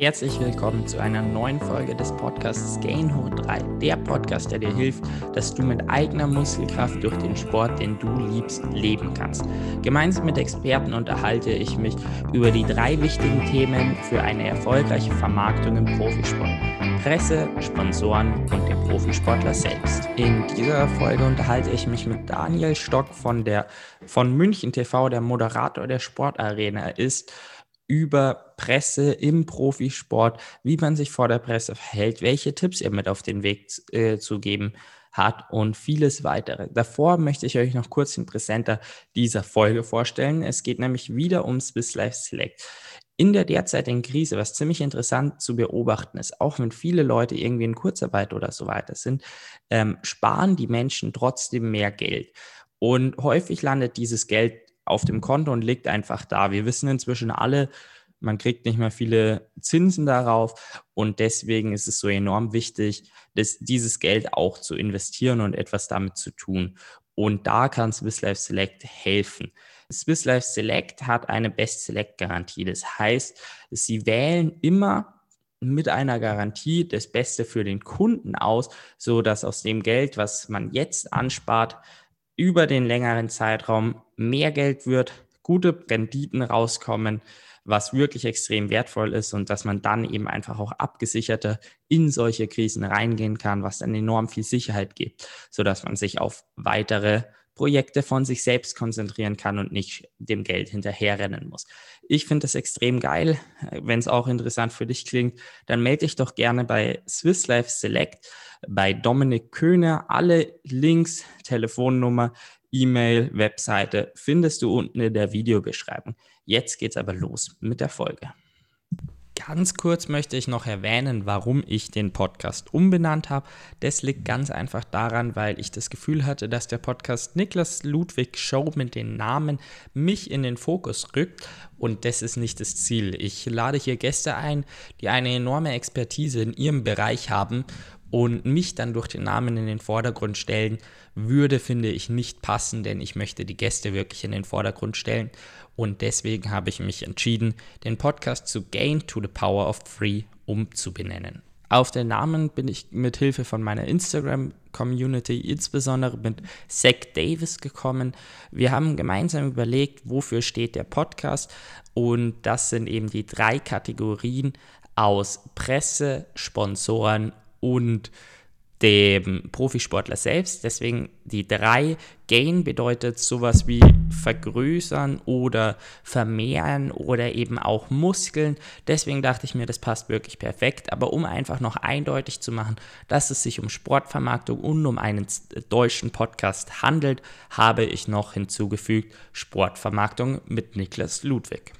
Herzlich willkommen zu einer neuen Folge des Podcasts Gain Ho 3, der Podcast, der dir hilft, dass du mit eigener Muskelkraft durch den Sport, den du liebst, leben kannst. Gemeinsam mit Experten unterhalte ich mich über die drei wichtigen Themen für eine erfolgreiche Vermarktung im Profisport. Presse, Sponsoren und den Profisportler selbst. In dieser Folge unterhalte ich mich mit Daniel Stock von der von München TV, der Moderator der Sportarena ist über Presse im Profisport, wie man sich vor der Presse verhält, welche Tipps er mit auf den Weg äh, zu geben hat und vieles weitere. Davor möchte ich euch noch kurz den Präsenter dieser Folge vorstellen. Es geht nämlich wieder um Swiss Life Select. In der derzeitigen Krise, was ziemlich interessant zu beobachten ist, auch wenn viele Leute irgendwie in Kurzarbeit oder so weiter sind, ähm, sparen die Menschen trotzdem mehr Geld. Und häufig landet dieses Geld auf dem Konto und liegt einfach da. Wir wissen inzwischen alle, man kriegt nicht mehr viele Zinsen darauf und deswegen ist es so enorm wichtig, dass dieses Geld auch zu investieren und etwas damit zu tun. Und da kann Swiss Life Select helfen. Swiss Life Select hat eine Best Select Garantie. Das heißt, sie wählen immer mit einer Garantie das Beste für den Kunden aus, so dass aus dem Geld, was man jetzt anspart, über den längeren Zeitraum mehr Geld wird, gute Renditen rauskommen, was wirklich extrem wertvoll ist und dass man dann eben einfach auch abgesicherter in solche Krisen reingehen kann, was dann enorm viel Sicherheit gibt, sodass man sich auf weitere Projekte von sich selbst konzentrieren kann und nicht dem Geld hinterherrennen muss. Ich finde das extrem geil. Wenn es auch interessant für dich klingt, dann melde dich doch gerne bei Swiss Life Select bei Dominik Köhner. Alle Links, Telefonnummer, E-Mail, Webseite findest du unten in der Videobeschreibung. Jetzt geht's aber los mit der Folge. Ganz kurz möchte ich noch erwähnen, warum ich den Podcast umbenannt habe. Das liegt ganz einfach daran, weil ich das Gefühl hatte, dass der Podcast Niklas Ludwig Show mit den Namen mich in den Fokus rückt und das ist nicht das Ziel. Ich lade hier Gäste ein, die eine enorme Expertise in ihrem Bereich haben und mich dann durch den Namen in den Vordergrund stellen, würde, finde ich, nicht passen, denn ich möchte die Gäste wirklich in den Vordergrund stellen. Und deswegen habe ich mich entschieden, den Podcast zu Gain to the Power of Free umzubenennen. Auf den Namen bin ich mit Hilfe von meiner Instagram-Community, insbesondere mit Zach Davis, gekommen. Wir haben gemeinsam überlegt, wofür steht der Podcast. Und das sind eben die drei Kategorien aus Presse, Sponsoren und dem Profisportler selbst. Deswegen die drei Gain bedeutet sowas wie vergrößern oder vermehren oder eben auch Muskeln. Deswegen dachte ich mir, das passt wirklich perfekt. Aber um einfach noch eindeutig zu machen, dass es sich um Sportvermarktung und um einen deutschen Podcast handelt, habe ich noch hinzugefügt Sportvermarktung mit Niklas Ludwig.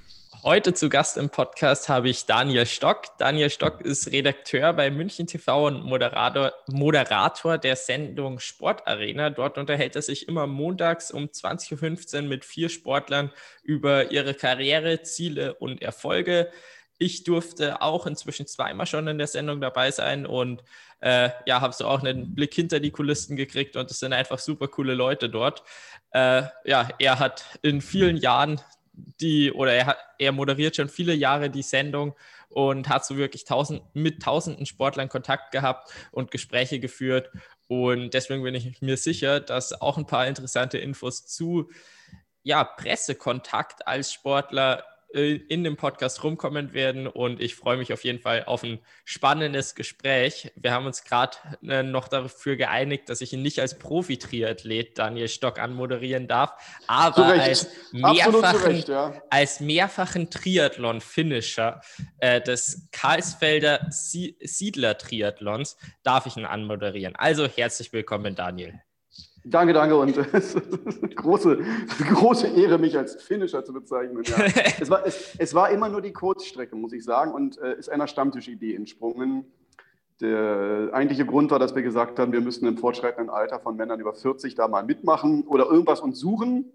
Heute zu Gast im Podcast habe ich Daniel Stock. Daniel Stock ist Redakteur bei München TV und Moderator, Moderator der Sendung Sportarena. Dort unterhält er sich immer montags um 20.15 Uhr mit vier Sportlern über ihre Karriere, Ziele und Erfolge. Ich durfte auch inzwischen zweimal schon in der Sendung dabei sein und äh, ja, habe so auch einen Blick hinter die Kulissen gekriegt und es sind einfach super coole Leute dort. Äh, ja, er hat in vielen Jahren die, oder er, er moderiert schon viele Jahre die Sendung und hat so wirklich tausend, mit tausenden Sportlern Kontakt gehabt und Gespräche geführt. Und deswegen bin ich mir sicher, dass auch ein paar interessante Infos zu ja, Pressekontakt als Sportler in dem Podcast rumkommen werden und ich freue mich auf jeden Fall auf ein spannendes Gespräch. Wir haben uns gerade äh, noch dafür geeinigt, dass ich ihn nicht als Profi-Triathlet Daniel Stock anmoderieren darf, aber als mehrfachen, Recht, ja. als mehrfachen Triathlon-Finisher äh, des Karlsfelder Siedler-Triathlons darf ich ihn anmoderieren. Also herzlich willkommen, Daniel. Danke, danke und es ist eine große, große Ehre, mich als Finisher zu bezeichnen. Ja. es, war, es, es, war immer nur die Kurzstrecke, muss ich sagen, und äh, ist einer Stammtischidee entsprungen. Der eigentliche Grund war, dass wir gesagt haben, wir müssen im fortschreitenden Alter von Männern über 40 da mal mitmachen oder irgendwas uns suchen.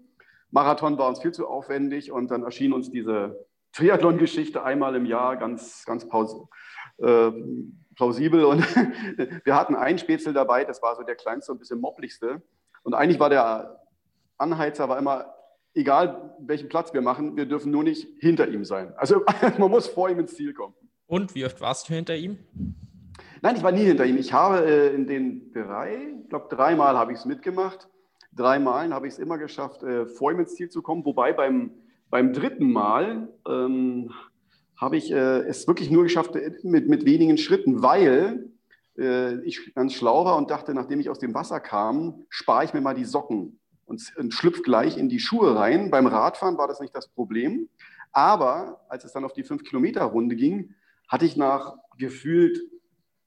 Marathon war uns viel zu aufwendig und dann erschien uns diese Triathlon-Geschichte einmal im Jahr ganz, ganz pause, äh, plausibel. Und wir hatten einen Spätzle dabei, das war so der kleinste und ein bisschen mopplichste. Und eigentlich war der Anheizer war immer, egal welchen Platz wir machen, wir dürfen nur nicht hinter ihm sein. Also man muss vor ihm ins Ziel kommen. Und wie oft warst du hinter ihm? Nein, ich war nie hinter ihm. Ich habe äh, in den drei, ich glaube dreimal habe ich es mitgemacht. Dreimal habe ich es immer geschafft, äh, vor ihm ins Ziel zu kommen. Wobei beim, beim dritten Mal ähm, habe ich äh, es wirklich nur geschafft äh, mit, mit wenigen Schritten, weil äh, ich ganz schlau war und dachte, nachdem ich aus dem Wasser kam, spare ich mir mal die Socken und, und schlüpfe gleich in die Schuhe rein. Beim Radfahren war das nicht das Problem. Aber als es dann auf die 5-Kilometer-Runde ging, hatte ich nach gefühlt,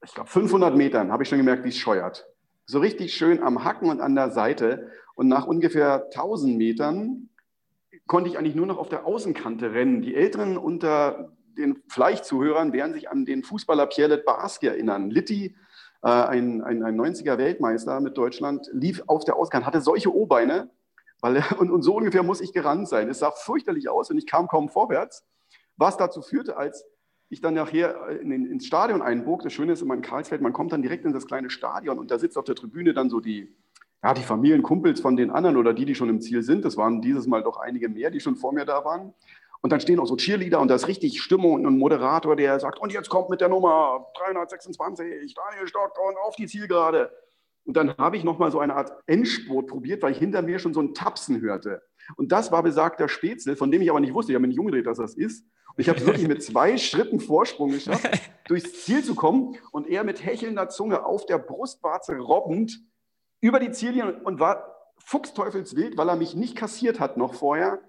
ich glaube, 500 Metern, habe ich schon gemerkt, wie es scheuert. So richtig schön am Hacken und an der Seite. Und nach ungefähr 1000 Metern konnte ich eigentlich nur noch auf der Außenkante rennen. Die Älteren unter den Fleischzuhörern werden sich an den Fußballer Pierre Barski erinnern. Litti, äh, ein, ein, ein 90er Weltmeister mit Deutschland, lief auf der Außenkante, hatte solche O-Beine, weil, und, und so ungefähr muss ich gerannt sein. Es sah fürchterlich aus und ich kam kaum vorwärts, was dazu führte, als ich dann nachher in, in, ins Stadion einbog. Das Schöne ist immer in Karlsfeld, man kommt dann direkt in das kleine Stadion und da sitzt auf der Tribüne dann so die, ja, die Familienkumpels von den anderen oder die, die schon im Ziel sind. Das waren dieses Mal doch einige mehr, die schon vor mir da waren. Und dann stehen auch so Cheerleader und da ist richtig Stimmung und ein Moderator, der sagt, und jetzt kommt mit der Nummer 326 Daniel Stockton auf die Zielgerade. Und dann habe ich nochmal so eine Art Endspurt probiert, weil ich hinter mir schon so ein Tapsen hörte. Und das war besagter Spätzle, von dem ich aber nicht wusste, ich habe mir nicht umgedreht, dass das ist. Und ich habe es wirklich mit zwei Schritten Vorsprung geschafft, durchs Ziel zu kommen und er mit hechelnder Zunge auf der Brustwarze robbend über die Ziellinie und war fuchsteufelswild, weil er mich nicht kassiert hat noch vorher.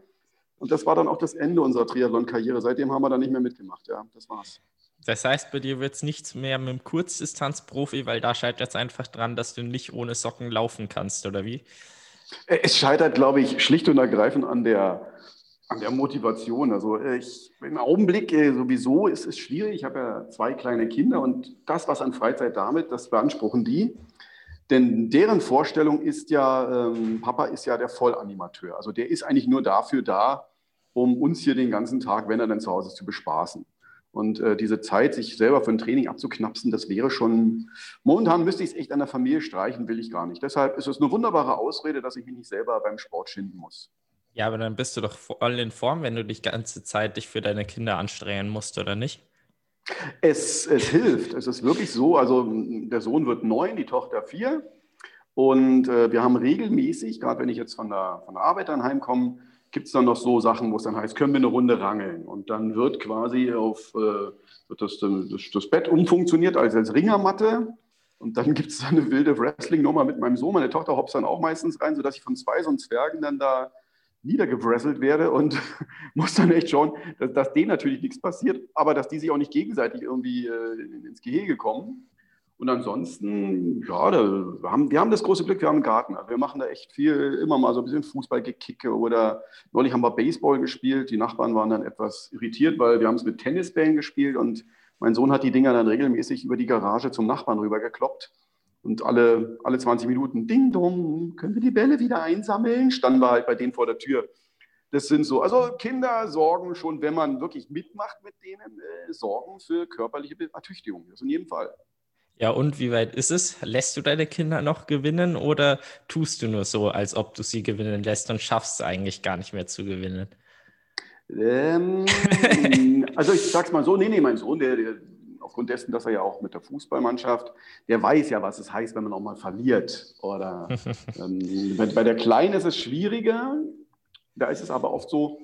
Und das war dann auch das Ende unserer Triathlon-Karriere. Seitdem haben wir dann nicht mehr mitgemacht. Ja, das war's. Das heißt, bei dir wird es nichts mehr mit dem Kurzdistanzprofi, weil da scheitert es einfach dran, dass du nicht ohne Socken laufen kannst, oder wie? Äh, es scheitert, glaube ich, schlicht und ergreifend an der, an der Motivation. Also äh, ich, im Augenblick äh, sowieso ist es schwierig. Ich habe ja zwei kleine Kinder und das, was an Freizeit damit, das beanspruchen die. Denn deren Vorstellung ist ja, ähm, Papa ist ja der Vollanimateur. Also der ist eigentlich nur dafür da, um uns hier den ganzen Tag, wenn er dann zu Hause ist, zu bespaßen. Und äh, diese Zeit, sich selber für ein Training abzuknapsen, das wäre schon, momentan müsste ich es echt an der Familie streichen, will ich gar nicht. Deshalb ist es eine wunderbare Ausrede, dass ich mich nicht selber beim Sport schinden muss. Ja, aber dann bist du doch voll in Form, wenn du dich ganze Zeit dich für deine Kinder anstrengen musst, oder nicht? Es, es hilft. Es ist wirklich so. Also der Sohn wird neun, die Tochter vier. Und äh, wir haben regelmäßig, gerade wenn ich jetzt von der, von der Arbeit dann heimkomme, gibt es dann noch so Sachen, wo es dann heißt, können wir eine Runde rangeln? Und dann wird quasi auf äh, das, das, das, Bett umfunktioniert als, als Ringermatte. Und dann gibt es dann eine wilde Wrestling-Nummer mit meinem Sohn. Meine Tochter hopst dann auch meistens rein, sodass ich von zwei so Zwergen dann da niedergewrestelt werde und muss dann echt schauen, dass, dass denen natürlich nichts passiert, aber dass die sich auch nicht gegenseitig irgendwie äh, ins Gehege kommen. Und ansonsten, ja, wir, haben, wir haben das große Glück, wir haben einen Garten. Also wir machen da echt viel, immer mal so ein bisschen Fußballgekicke oder neulich haben wir Baseball gespielt. Die Nachbarn waren dann etwas irritiert, weil wir haben es mit Tennisbällen gespielt und mein Sohn hat die Dinger dann regelmäßig über die Garage zum Nachbarn rüber gekloppt. Und alle, alle 20 Minuten, Ding Dong, können wir die Bälle wieder einsammeln? Standen wir halt bei denen vor der Tür. Das sind so, also Kinder sorgen schon, wenn man wirklich mitmacht mit denen, äh, sorgen für körperliche Ertüchtigung. Das in jedem Fall. Ja, und wie weit ist es? Lässt du deine Kinder noch gewinnen oder tust du nur so, als ob du sie gewinnen lässt und schaffst es eigentlich gar nicht mehr zu gewinnen? Ähm, also ich sag's mal so, nee, nee, mein Sohn, der, der, aufgrund dessen, dass er ja auch mit der Fußballmannschaft, der weiß ja, was es heißt, wenn man auch mal verliert. Oder ähm, bei, bei der Kleinen ist es schwieriger, da ist es aber oft so,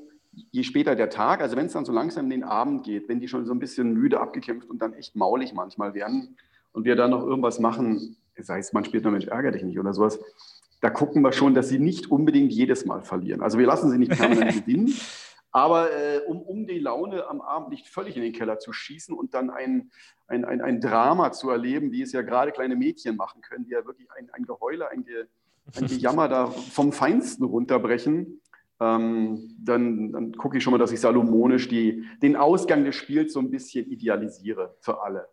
je später der Tag, also wenn es dann so langsam in den Abend geht, wenn die schon so ein bisschen müde abgekämpft und dann echt maulig manchmal werden, und wir dann noch irgendwas machen, sei es, man spielt nur Mensch, ärgere dich nicht oder sowas, da gucken wir schon, dass sie nicht unbedingt jedes Mal verlieren. Also wir lassen sie nicht permanent gewinnen, aber äh, um, um die Laune am Abend nicht völlig in den Keller zu schießen und dann ein, ein, ein, ein Drama zu erleben, wie es ja gerade kleine Mädchen machen können, die ja wirklich ein, ein Geheule, ein, Ge, ein Gejammer da vom Feinsten runterbrechen, ähm, dann, dann gucke ich schon mal, dass ich salomonisch die, den Ausgang des Spiels so ein bisschen idealisiere für alle.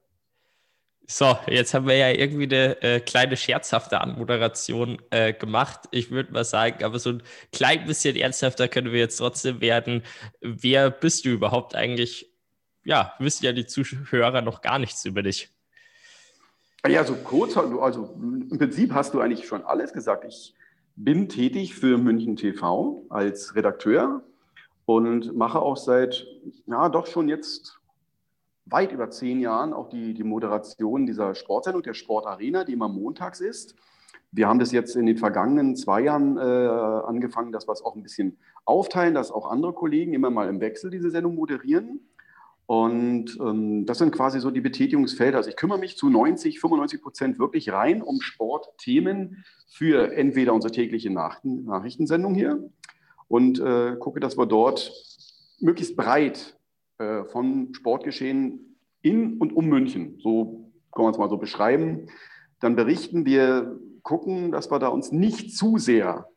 So, jetzt haben wir ja irgendwie eine äh, kleine scherzhafte Anmoderation äh, gemacht. Ich würde mal sagen, aber so ein klein bisschen ernsthafter können wir jetzt trotzdem werden. Wer bist du überhaupt eigentlich? Ja, wissen ja die Zuhörer noch gar nichts über dich. Ja, so kurz, also im Prinzip hast du eigentlich schon alles gesagt. Ich bin tätig für München TV als Redakteur und mache auch seit, ja, doch schon jetzt weit über zehn Jahren auch die, die Moderation dieser Sportsendung, der Sportarena, die immer montags ist. Wir haben das jetzt in den vergangenen zwei Jahren äh, angefangen, dass wir es auch ein bisschen aufteilen, dass auch andere Kollegen immer mal im Wechsel diese Sendung moderieren. Und ähm, das sind quasi so die Betätigungsfelder. Also ich kümmere mich zu 90, 95 Prozent wirklich rein um Sportthemen für entweder unsere tägliche Nachrichten, Nachrichtensendung hier und äh, gucke, dass wir dort möglichst breit äh, von Sportgeschehen in und um München, so kann man es mal so beschreiben, dann berichten. Wir gucken, dass wir da uns nicht zu sehr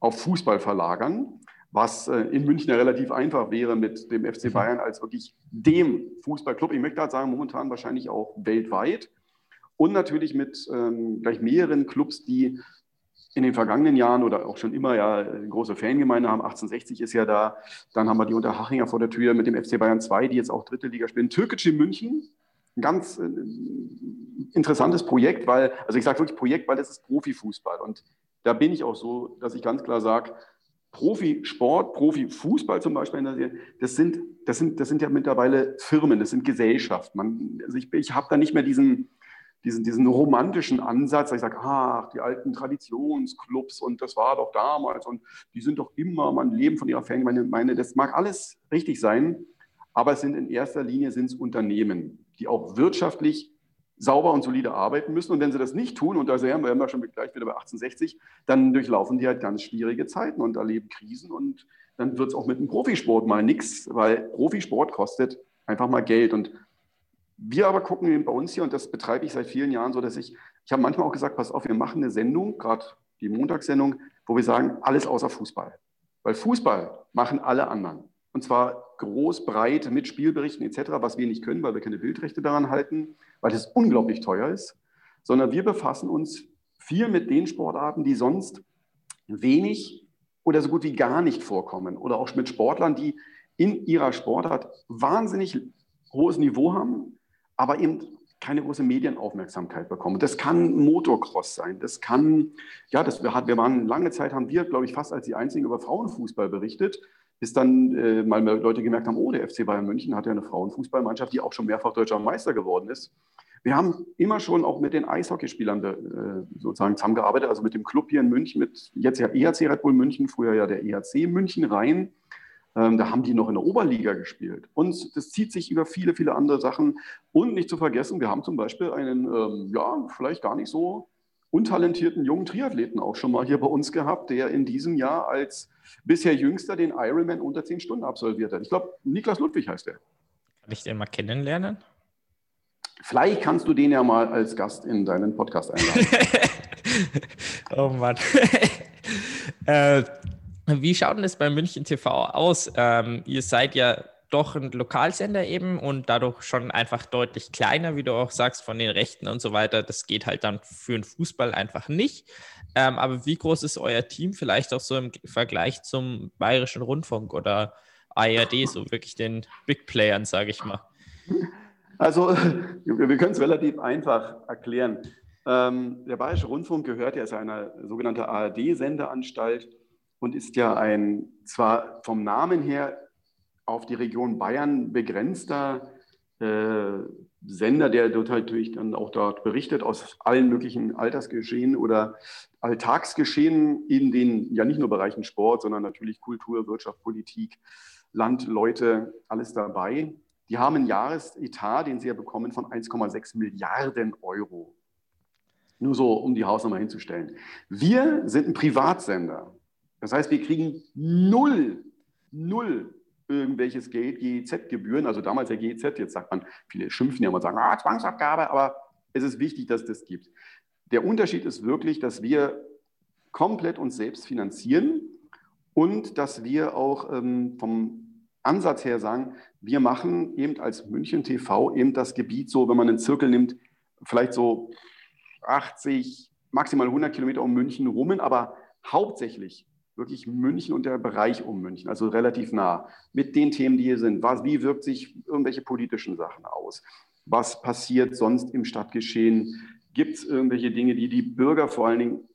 auf Fußball verlagern, was äh, in München ja relativ einfach wäre mit dem FC mhm. Bayern als wirklich dem Fußballclub. Ich möchte gerade sagen, momentan wahrscheinlich auch weltweit. Und natürlich mit ähm, gleich mehreren Clubs, die in den vergangenen Jahren oder auch schon immer ja eine große Fangemeinde haben. 1860 ist ja da. Dann haben wir die Unterhachinger vor der Tür mit dem FC Bayern 2, die jetzt auch dritte Liga spielen. Türkisch München. Ein ganz äh, interessantes Projekt, weil, also ich sage wirklich Projekt, weil das ist Profifußball. Und da bin ich auch so, dass ich ganz klar sage, Profisport, Profifußball zum Beispiel, das sind, das, sind, das sind ja mittlerweile Firmen, das sind Gesellschaften. Also ich, ich habe da nicht mehr diesen, diesen, diesen romantischen Ansatz, dass ich sage, ach, die alten Traditionsclubs und das war doch damals und die sind doch immer, man leben von ihrer Fangemeinde. Meine, das mag alles richtig sein, aber es sind in erster Linie sind es Unternehmen, die auch wirtschaftlich sauber und solide arbeiten müssen. Und wenn sie das nicht tun, und da sehen wir schon gleich wieder bei 1860, dann durchlaufen die halt ganz schwierige Zeiten und erleben Krisen. Und dann wird es auch mit dem Profisport mal nichts, weil Profisport kostet einfach mal Geld. Und wir aber gucken bei uns hier, und das betreibe ich seit vielen Jahren so, dass ich, ich habe manchmal auch gesagt, pass auf, wir machen eine Sendung, gerade die Montagssendung, wo wir sagen, alles außer Fußball. Weil Fußball machen alle anderen. Und zwar groß, breit, mit Spielberichten etc., was wir nicht können, weil wir keine Bildrechte daran halten, weil es unglaublich teuer ist. Sondern wir befassen uns viel mit den Sportarten, die sonst wenig oder so gut wie gar nicht vorkommen. Oder auch mit Sportlern, die in ihrer Sportart wahnsinnig hohes Niveau haben, aber eben keine große Medienaufmerksamkeit bekommen. Das kann Motocross sein, das kann, ja, das, wir, wir waren lange Zeit, haben wir, glaube ich, fast als die Einzigen über Frauenfußball berichtet, bis dann äh, mal Leute gemerkt haben, oh, der FC Bayern München hat ja eine Frauenfußballmannschaft, die auch schon mehrfach deutscher Meister geworden ist. Wir haben immer schon auch mit den Eishockeyspielern äh, sozusagen zusammengearbeitet, also mit dem Club hier in München, mit jetzt ja EHC Red Bull München, früher ja der EHC München Rhein. Ähm, da haben die noch in der Oberliga gespielt. Und das zieht sich über viele, viele andere Sachen. Und nicht zu vergessen, wir haben zum Beispiel einen, ähm, ja, vielleicht gar nicht so untalentierten jungen Triathleten auch schon mal hier bei uns gehabt, der in diesem Jahr als bisher jüngster den Ironman unter 10 Stunden absolviert hat. Ich glaube, Niklas Ludwig heißt er. Kann ich den mal kennenlernen? Vielleicht kannst du den ja mal als Gast in deinen Podcast einladen. oh Mann. äh, wie schaut denn das bei München TV aus? Ähm, ihr seid ja doch ein Lokalsender eben und dadurch schon einfach deutlich kleiner, wie du auch sagst, von den Rechten und so weiter. Das geht halt dann für den Fußball einfach nicht. Ähm, aber wie groß ist euer Team vielleicht auch so im Vergleich zum Bayerischen Rundfunk oder ARD, so wirklich den Big Playern, sage ich mal? Also, wir können es relativ einfach erklären. Ähm, der Bayerische Rundfunk gehört ja zu einer sogenannten ARD-Sendeanstalt und ist ja ein zwar vom Namen her auf die Region Bayern begrenzter äh, Sender, der dort halt natürlich dann auch dort berichtet aus allen möglichen Altersgeschehen oder Alltagsgeschehen in den ja nicht nur Bereichen Sport, sondern natürlich Kultur, Wirtschaft, Politik, Land, Leute, alles dabei. Die haben einen Jahresetat, den sie ja bekommen, von 1,6 Milliarden Euro. Nur so, um die Hausnummer hinzustellen. Wir sind ein Privatsender. Das heißt, wir kriegen null, null irgendwelches Geld, GEZ-Gebühren, also damals der GEZ, jetzt sagt man, viele schimpfen ja und sagen, ah, Zwangsabgabe, aber es ist wichtig, dass das gibt. Der Unterschied ist wirklich, dass wir komplett uns selbst finanzieren und dass wir auch ähm, vom Ansatz her sagen, wir machen eben als München TV eben das Gebiet so, wenn man einen Zirkel nimmt, vielleicht so 80, maximal 100 Kilometer um München rum, aber hauptsächlich wirklich München und der Bereich um München, also relativ nah, mit den Themen, die hier sind. Was, wie wirkt sich irgendwelche politischen Sachen aus? Was passiert sonst im Stadtgeschehen? Gibt es irgendwelche Dinge, die die Bürger vor allen Dingen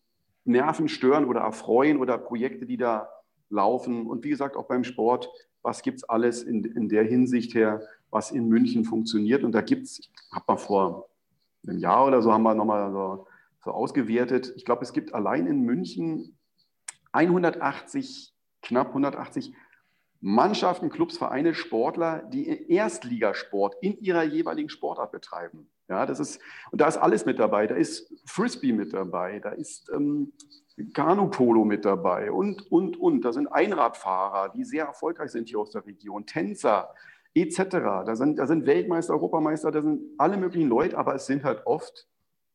nerven, stören oder erfreuen oder Projekte, die da laufen? Und wie gesagt, auch beim Sport, was gibt es alles in, in der Hinsicht her was in München funktioniert. Und da gibt es, ich habe mal vor einem Jahr oder so, haben wir nochmal so, so ausgewertet. Ich glaube, es gibt allein in München 180, knapp 180 Mannschaften, Clubs, Vereine, Sportler, die Erstligasport in ihrer jeweiligen Sportart betreiben. Ja, das ist, und da ist alles mit dabei. Da ist Frisbee mit dabei, da ist ähm, Kanu-Polo mit dabei und, und, und. Da sind Einradfahrer, die sehr erfolgreich sind hier aus der Region, Tänzer etc. Da sind, da sind Weltmeister, Europameister, da sind alle möglichen Leute, aber es sind halt oft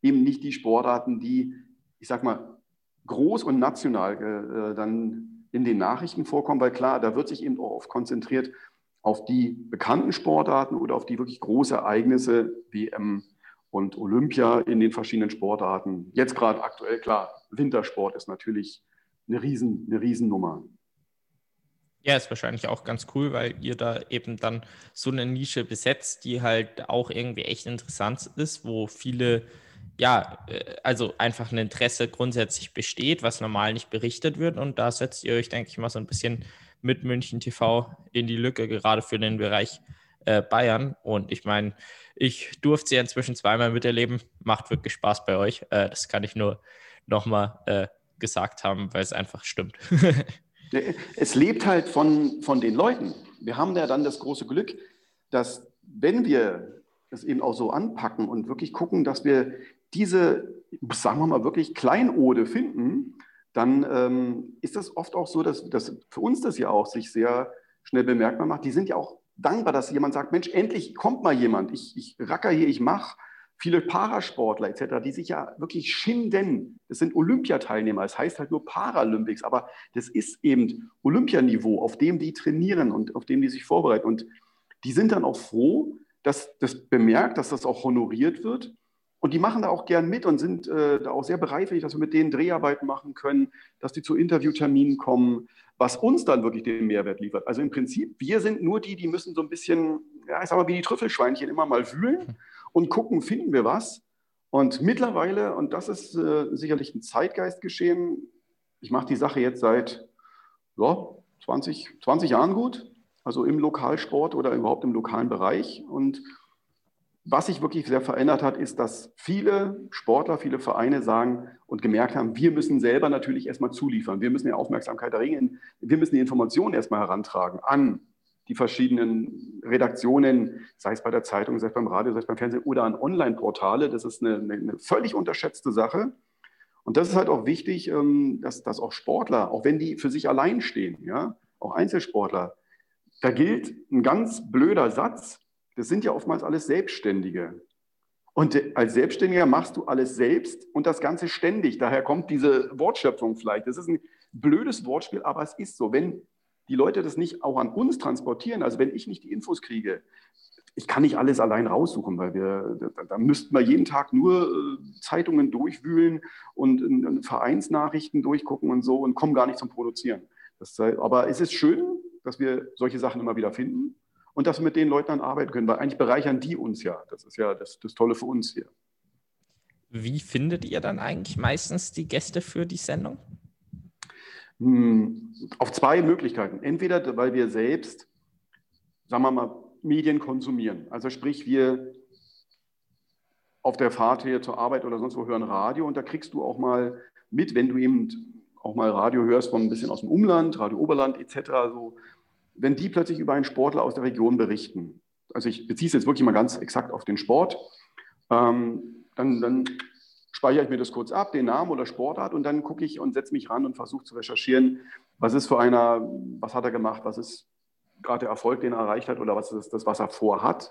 eben nicht die Sportarten, die, ich sag mal, groß und national äh, dann in den Nachrichten vorkommen, weil klar, da wird sich eben auch oft konzentriert auf die bekannten Sportarten oder auf die wirklich großen Ereignisse, WM und Olympia in den verschiedenen Sportarten. Jetzt gerade aktuell, klar, Wintersport ist natürlich eine, Riesen, eine Riesennummer. Ja, ist wahrscheinlich auch ganz cool, weil ihr da eben dann so eine Nische besetzt, die halt auch irgendwie echt interessant ist, wo viele, ja, äh, also einfach ein Interesse grundsätzlich besteht, was normal nicht berichtet wird. Und da setzt ihr euch, denke ich mal, so ein bisschen mit München TV in die Lücke, gerade für den Bereich äh, Bayern. Und ich meine, ich durfte sie ja inzwischen zweimal miterleben. Macht wirklich Spaß bei euch. Äh, das kann ich nur nochmal äh, gesagt haben, weil es einfach stimmt. es lebt halt von, von den Leuten. Wir haben ja dann das große Glück, dass wenn wir es eben auch so anpacken und wirklich gucken, dass wir diese, sagen wir mal, wirklich Kleinode finden, dann ähm, ist das oft auch so, dass, dass für uns das ja auch sich sehr schnell bemerkbar macht. Die sind ja auch dankbar, dass jemand sagt, Mensch, endlich kommt mal jemand. Ich, ich racker hier, ich mache viele Parasportler etc., die sich ja wirklich schinden. Das sind Olympiateilnehmer. Es das heißt halt nur Paralympics, aber das ist eben Olympianiveau, auf dem die trainieren und auf dem die sich vorbereiten. Und die sind dann auch froh, dass das bemerkt, dass das auch honoriert wird. Und die machen da auch gern mit und sind äh, da auch sehr bereitwillig, dass wir mit denen Dreharbeiten machen können, dass die zu Interviewterminen kommen, was uns dann wirklich den Mehrwert liefert. Also im Prinzip, wir sind nur die, die müssen so ein bisschen, ja, ich sag mal, wie die Trüffelschweinchen immer mal wühlen und gucken, finden wir was. Und mittlerweile, und das ist äh, sicherlich ein Zeitgeistgeschehen, ich mache die Sache jetzt seit ja, 20, 20 Jahren gut, also im Lokalsport oder überhaupt im lokalen Bereich. Und was sich wirklich sehr verändert hat, ist, dass viele Sportler, viele Vereine sagen und gemerkt haben, wir müssen selber natürlich erstmal zuliefern. Wir müssen die Aufmerksamkeit erringen. Wir müssen die Informationen erstmal herantragen an die verschiedenen Redaktionen, sei es bei der Zeitung, sei es beim Radio, sei es beim Fernsehen oder an Online-Portale. Das ist eine, eine, völlig unterschätzte Sache. Und das ist halt auch wichtig, ähm, dass, dass auch Sportler, auch wenn die für sich allein stehen, ja, auch Einzelsportler, da gilt ein ganz blöder Satz. Das sind ja oftmals alles Selbstständige. Und als Selbstständiger machst du alles selbst und das Ganze ständig. Daher kommt diese Wortschöpfung vielleicht. Das ist ein blödes Wortspiel, aber es ist so. Wenn die Leute das nicht auch an uns transportieren, also wenn ich nicht die Infos kriege, ich kann nicht alles allein raussuchen, weil wir, da, da müssten wir jeden Tag nur äh, Zeitungen durchwühlen und, und, Vereinsnachrichten durchgucken und so und kommen gar nicht zum Produzieren. Das, aber es ist schön, dass wir solche Sachen immer wieder finden und dass wir mit den Leuten dann arbeiten können, weil eigentlich bereichern die uns ja. Das ist ja das, das Tolle für uns hier. Wie findet ihr dann eigentlich meistens die Gäste für die Sendung? Hm, auf zwei Möglichkeiten. Entweder, weil wir selbst, sagen wir mal, Medien konsumieren. Also sprich, wir auf der Fahrt hier zur Arbeit oder sonst wo hören Radio und da kriegst du auch mal mit, wenn du eben auch mal Radio hörst von ein bisschen aus dem Umland, Radio Oberland etc., so, wenn die plötzlich über einen Sportler aus der Region berichten. Also ich beziehe es jetzt wirklich mal ganz exakt auf den Sport. Ähm, dann, dann speichere ich mir das kurz ab, den Namen oder Sportart und dann gucke ich und setze mich ran und versuche zu recherchieren, was ist für einer, was hat er gemacht, was ist gerade der Erfolg, den er erreicht hat oder was ist das, was er vorhat.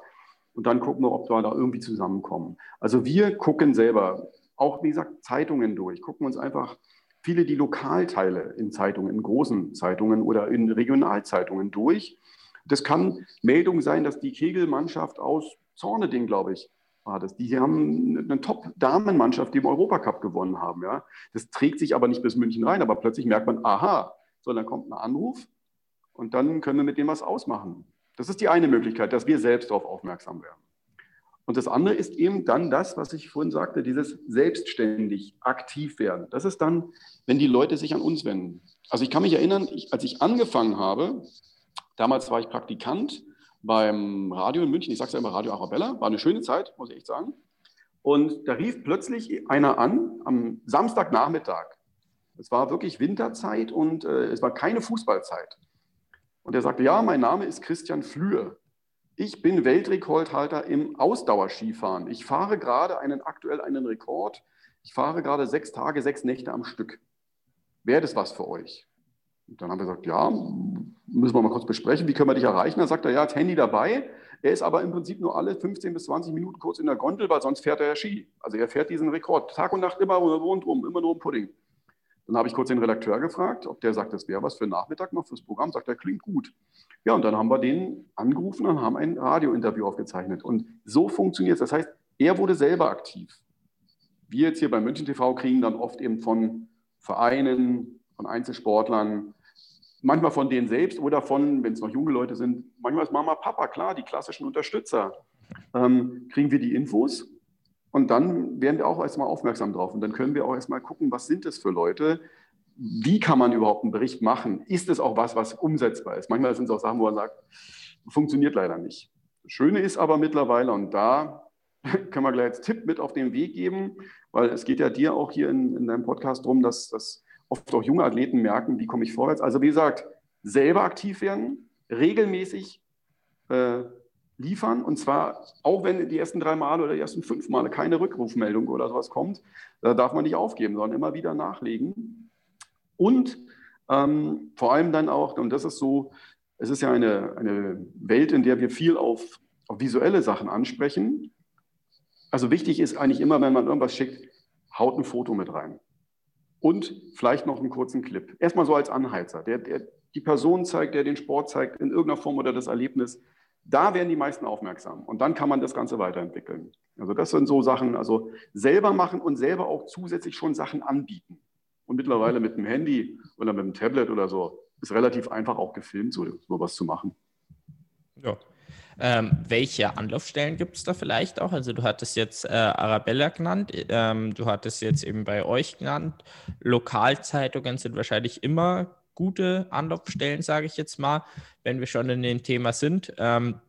Und dann gucken wir, ob wir da irgendwie zusammenkommen. Also wir gucken selber, auch wie gesagt, Zeitungen durch, gucken uns einfach viele die Lokalteile in Zeitungen, in großen Zeitungen oder in Regionalzeitungen durch. Das kann Meldung sein, dass die Kegelmannschaft aus Zorneding, glaube ich, war das. Die haben eine Top-Damenmannschaft, die im Europacup gewonnen haben. Ja. Das trägt sich aber nicht bis München rein, aber plötzlich merkt man, aha, so dann kommt ein Anruf und dann können wir mit dem was ausmachen. Das ist die eine Möglichkeit, dass wir selbst darauf aufmerksam werden. Und das andere ist eben dann das, was ich vorhin sagte, dieses selbstständig aktiv werden. Das ist dann, wenn die Leute sich an uns wenden. Also ich kann mich erinnern, ich, als ich angefangen habe, damals war ich Praktikant beim Radio in München, ich sage es ja immer Radio Arabella, war eine schöne Zeit, muss ich echt sagen. Und da rief plötzlich einer an am Samstagnachmittag. Es war wirklich Winterzeit und äh, es war keine Fußballzeit. Und er sagte, ja, mein Name ist Christian Flühe. Ich bin Weltrekordhalter im Ausdauerskifahren. Ich fahre gerade einen aktuell einen Rekord. Ich fahre gerade sechs Tage, sechs Nächte am Stück. Wäre das was für euch? Und dann haben wir gesagt, ja, müssen wir mal kurz besprechen, wie können wir dich erreichen? Dann sagt er, ja, das Handy dabei. Er ist aber im Prinzip nur alle 15 bis 20 Minuten kurz in der Gondel, weil sonst fährt er ja Ski. Also er fährt diesen Rekord Tag und Nacht immer rundum, immer nur im Pudding. Dann habe ich kurz den Redakteur gefragt, ob der sagt, das wäre was für Nachmittag noch fürs Programm. Sagt er, klingt gut. Ja, und dann haben wir den angerufen und haben ein Radiointerview aufgezeichnet. Und so funktioniert es. Das heißt, er wurde selber aktiv. Wir jetzt hier bei München TV kriegen dann oft eben von Vereinen, von Einzelsportlern, manchmal von denen selbst oder von, wenn es noch junge Leute sind, manchmal ist Mama, Papa, klar, die klassischen Unterstützer, ähm, kriegen wir die Infos und dann werden wir auch erstmal aufmerksam drauf und dann können wir auch erstmal gucken, was sind das für Leute, wie kann man überhaupt einen Bericht machen? Ist es auch was, was umsetzbar ist? Manchmal sind es auch Sachen, wo man sagt, funktioniert leider nicht. Das Schöne ist aber mittlerweile, und da können wir gleich als Tipp mit auf den Weg geben, weil es geht ja dir auch hier in, in deinem Podcast darum, dass, dass oft auch junge Athleten merken, wie komme ich vorwärts. Also wie gesagt, selber aktiv werden, regelmäßig äh, liefern. Und zwar auch wenn die ersten drei Male oder die ersten fünf Male keine Rückrufmeldung oder sowas kommt, da darf man nicht aufgeben, sondern immer wieder nachlegen. Und ähm, vor allem dann auch, und das ist so, es ist ja eine, eine Welt, in der wir viel auf, auf visuelle Sachen ansprechen. Also wichtig ist eigentlich immer, wenn man irgendwas schickt, haut ein Foto mit rein. Und vielleicht noch einen kurzen Clip. Erstmal so als Anheizer, der, der die Person zeigt, der den Sport zeigt, in irgendeiner Form oder das Erlebnis. Da werden die meisten aufmerksam und dann kann man das Ganze weiterentwickeln. Also das sind so Sachen, also selber machen und selber auch zusätzlich schon Sachen anbieten. Und mittlerweile mit dem Handy oder mit dem Tablet oder so ist relativ einfach auch gefilmt, so, was zu machen. Ja. Ähm, welche Anlaufstellen gibt es da vielleicht auch? Also du hattest jetzt äh, Arabella genannt, ähm, du hattest jetzt eben bei euch genannt. Lokalzeitungen sind wahrscheinlich immer gute Anlaufstellen, sage ich jetzt mal, wenn wir schon in dem Thema sind. Ähm,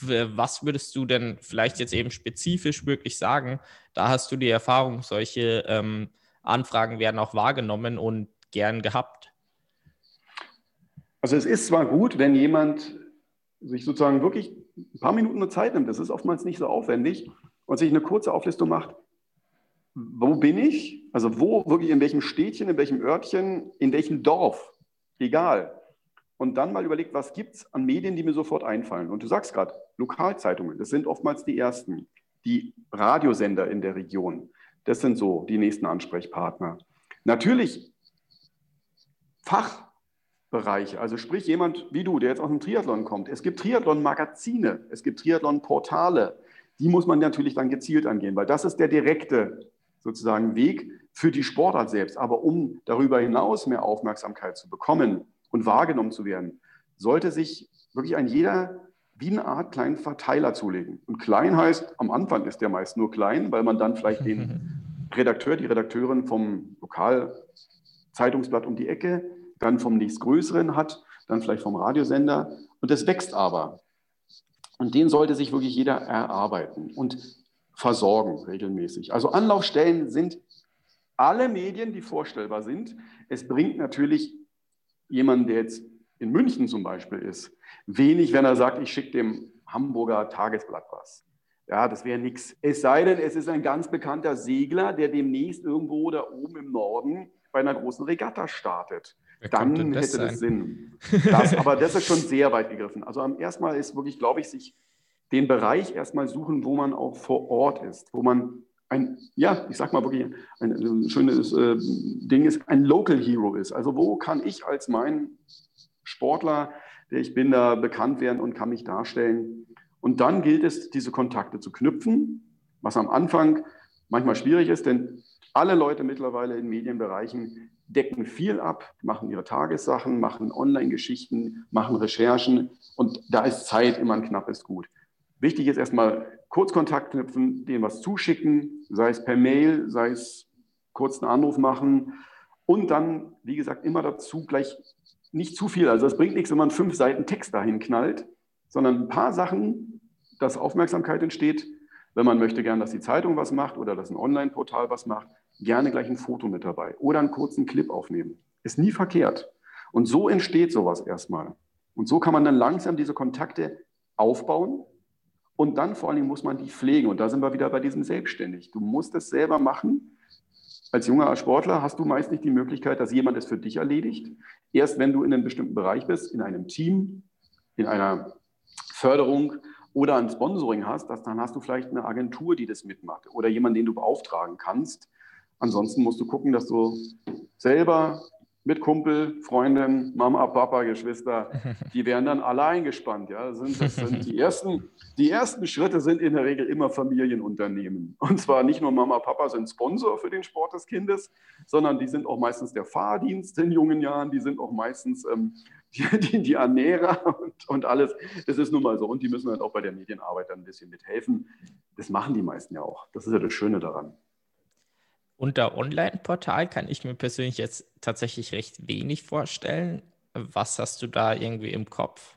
was würdest du denn vielleicht jetzt eben spezifisch wirklich sagen? Da hast du die Erfahrung, solche ähm, Anfragen werden auch wahrgenommen und gern gehabt. Also es ist zwar gut, wenn jemand sich sozusagen wirklich ein paar Minuten Zeit nimmt, das ist oftmals nicht so aufwendig, und sich eine kurze Auflistung macht, wo bin ich? Also wo, wirklich in welchem Städtchen, in welchem Örtchen, in welchem Dorf, egal. Und dann mal überlegt, was gibt es an Medien, die mir sofort einfallen. Und du sagst gerade, Lokalzeitungen, das sind oftmals die ersten. Die Radiosender in der Region, das sind so die nächsten Ansprechpartner. Natürlich Fachbereiche, also sprich jemand wie du, der jetzt aus dem Triathlon kommt. Es gibt Triathlon-Magazine, es gibt Triathlon-Portale. Die muss man natürlich dann gezielt angehen, weil das ist der direkte sozusagen Weg für die Sportart selbst. Aber um darüber hinaus mehr Aufmerksamkeit zu bekommen und wahrgenommen zu werden, sollte sich wirklich ein jeder wie eine Art kleinen Verteiler zulegen. Und klein heißt, am Anfang ist der meist nur klein, weil man dann vielleicht den Redakteur, die Redakteurin vom Lokalzeitungsblatt um die Ecke, dann vom nächstgrößeren hat, dann vielleicht vom Radiosender. Und das wächst aber. Und den sollte sich wirklich jeder erarbeiten. Und versorgen regelmäßig. Also Anlaufstellen sind alle Medien, die vorstellbar sind. Es bringt natürlich jemanden, der jetzt in München zum Beispiel ist, wenig, wenn er sagt, ich schicke dem Hamburger Tagesblatt was. Ja, das wäre nichts. Es sei denn, es ist ein ganz bekannter Segler, der demnächst irgendwo da oben im Norden bei einer großen Regatta startet. Wer Dann das hätte sein? das Sinn. Das, aber das ist schon sehr weit gegriffen. Also am ersten Mal ist wirklich, glaube ich, sich den Bereich erstmal suchen, wo man auch vor Ort ist, wo man ein, ja, ich sag mal wirklich, ein, ein schönes äh, Ding ist, ein Local Hero ist. Also wo kann ich als mein Sportler, der ich bin, da bekannt werden und kann mich darstellen. Und dann gilt es, diese Kontakte zu knüpfen, was am Anfang manchmal schwierig ist, denn alle Leute mittlerweile in Medienbereichen decken viel ab, machen ihre Tagessachen, machen Online-Geschichten, machen Recherchen und da ist Zeit immer ein knappes Gut. Wichtig ist erstmal kurz Kontakt knüpfen, denen was zuschicken, sei es per Mail, sei es kurz einen Anruf machen und dann, wie gesagt, immer dazu gleich nicht zu viel. Also es bringt nichts, wenn man fünf Seiten Text dahin knallt, sondern ein paar Sachen, dass Aufmerksamkeit entsteht. Wenn man möchte gern, dass die Zeitung was macht oder dass ein Online-Portal was macht, gerne gleich ein Foto mit dabei oder einen kurzen Clip aufnehmen. Ist nie verkehrt. Und so entsteht sowas erstmal. Und so kann man dann langsam diese Kontakte aufbauen und dann vor allen Dingen muss man die pflegen. Und da sind wir wieder bei diesem Selbstständig. Du musst es selber machen. Als junger Sportler hast du meist nicht die Möglichkeit, dass jemand es für dich erledigt. Erst wenn du in einem bestimmten Bereich bist, in einem Team, in einer Förderung oder ein Sponsoring hast, dass, dann hast du vielleicht eine Agentur, die das mitmacht oder jemanden, den du beauftragen kannst. Ansonsten musst du gucken, dass du selber mit Kumpel, Freundin, Mama, Papa, Geschwister, die werden dann alle eingespannt. Ja? Das sind, das sind die, ersten, die ersten Schritte sind in der Regel immer Familienunternehmen. Und zwar nicht nur Mama, Papa sind Sponsor für den Sport des Kindes, sondern die sind auch meistens der Fahrdienst in jungen Jahren, die sind auch meistens ähm, die, die, die, Ernährer und, und alles. Das ist nun mal so. Und die müssen halt auch bei der Medienarbeit dann ein bisschen mithelfen. Das machen die meisten ja auch. Das ist ja das Schöne daran. Unter Online-Portal kann ich mir persönlich jetzt tatsächlich recht wenig vorstellen. Was hast du da irgendwie im Kopf?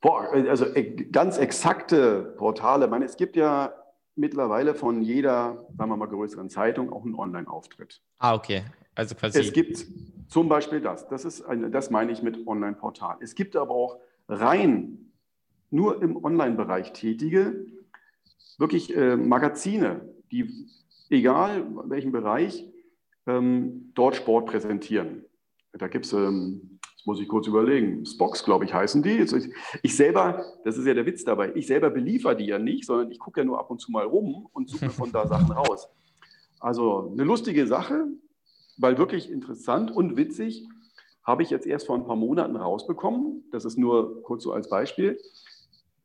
Boah, also äh, ganz exakte Portale. Ich meine, es gibt ja mittlerweile von jeder, sagen wir mal, größeren Zeitung auch einen Online-Auftritt. Ah, okay. Also quasi. Es gibt zum Beispiel das. Das, ist eine, das meine ich mit Online-Portal. Es gibt aber auch rein nur im Online-Bereich tätige, wirklich äh, Magazine, die egal welchen Bereich, ähm, dort Sport präsentieren. Da gibt es, ähm, das muss ich kurz überlegen, Spox, glaube ich, heißen die. Ich, selber, das ist ja der Witz dabei, ich selber beliefer die ja nicht, sondern ich gucke ja nur ab und zu mal rum und suche von da Sachen raus. Also eine lustige Sache, weil wirklich interessant und witzig, habe ich jetzt erst vor ein paar Monaten rausbekommen. Das ist nur kurz so als Beispiel.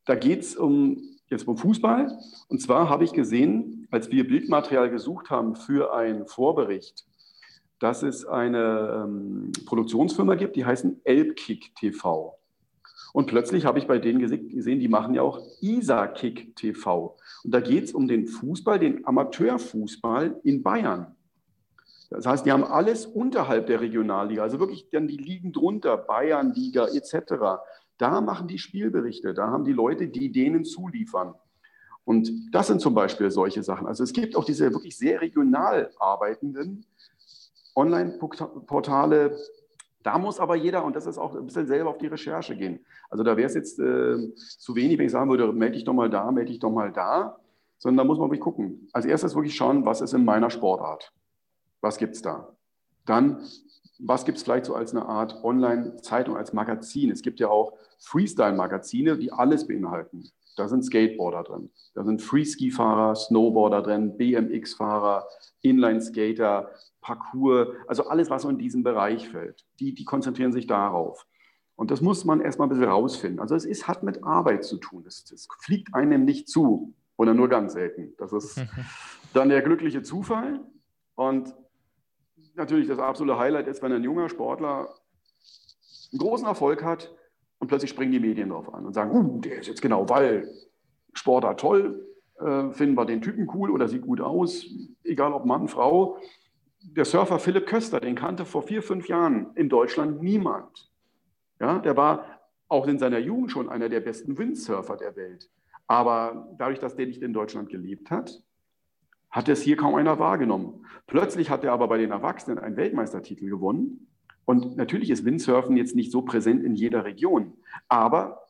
Da geht es um jetzt beim Fußball. Und zwar habe ich gesehen, als wir Bildmaterial gesucht haben für einen Vorbericht, dass es eine ähm, Produktionsfirma gibt, die heißen Elbkick TV. Und plötzlich habe ich bei denen gesehen, die machen ja auch Isarkick TV. Und da geht es um den Fußball, den Amateurfußball in Bayern. Das heißt, die haben alles unterhalb der Regionalliga, also wirklich dann die Ligen drunter, Bayernliga etc. Da machen die Spielberichte, da haben die Leute, die denen zuliefern. Und das sind zum Beispiel solche Sachen. Also es gibt auch diese wirklich sehr regional arbeitenden Online-Portale. Da muss aber jeder, und das ist auch ein bisschen selber auf die Recherche gehen. Also da wäre es jetzt äh, zu wenig, wenn ich sagen würde, melde dich doch mal da, melde dich doch mal da, sondern da muss man wirklich gucken. Als erstes wirklich schauen, was ist in meiner Sportart? Was gibt es da? Dann was gibt es vielleicht so als eine Art Online-Zeitung, als Magazin? Es gibt ja auch Freestyle-Magazine, die alles beinhalten. Da sind Skateboarder drin, da sind Freeski-Fahrer, Snowboarder drin, BMX-Fahrer, Inline-Skater, Parkour, also alles, was so in diesem Bereich fällt. Die, die konzentrieren sich darauf. Und das muss man erstmal ein bisschen rausfinden. Also es ist, hat mit Arbeit zu tun. Es, es fliegt einem nicht zu oder nur ganz selten. Das ist dann der glückliche Zufall. Und natürlich das absolute Highlight ist, wenn ein junger Sportler einen großen Erfolg hat und plötzlich springen die Medien drauf an und sagen, uh, der ist jetzt genau, weil Sportler toll, äh, finden wir den Typen cool oder sieht gut aus, egal ob Mann, Frau. Der Surfer Philipp Köster, den kannte vor vier, fünf Jahren in Deutschland niemand. Ja, der war auch in seiner Jugend schon einer der besten Windsurfer der Welt. Aber dadurch, dass der nicht in Deutschland gelebt hat, hat es hier kaum einer wahrgenommen. Plötzlich hat er aber bei den Erwachsenen einen Weltmeistertitel gewonnen. Und natürlich ist Windsurfen jetzt nicht so präsent in jeder Region. Aber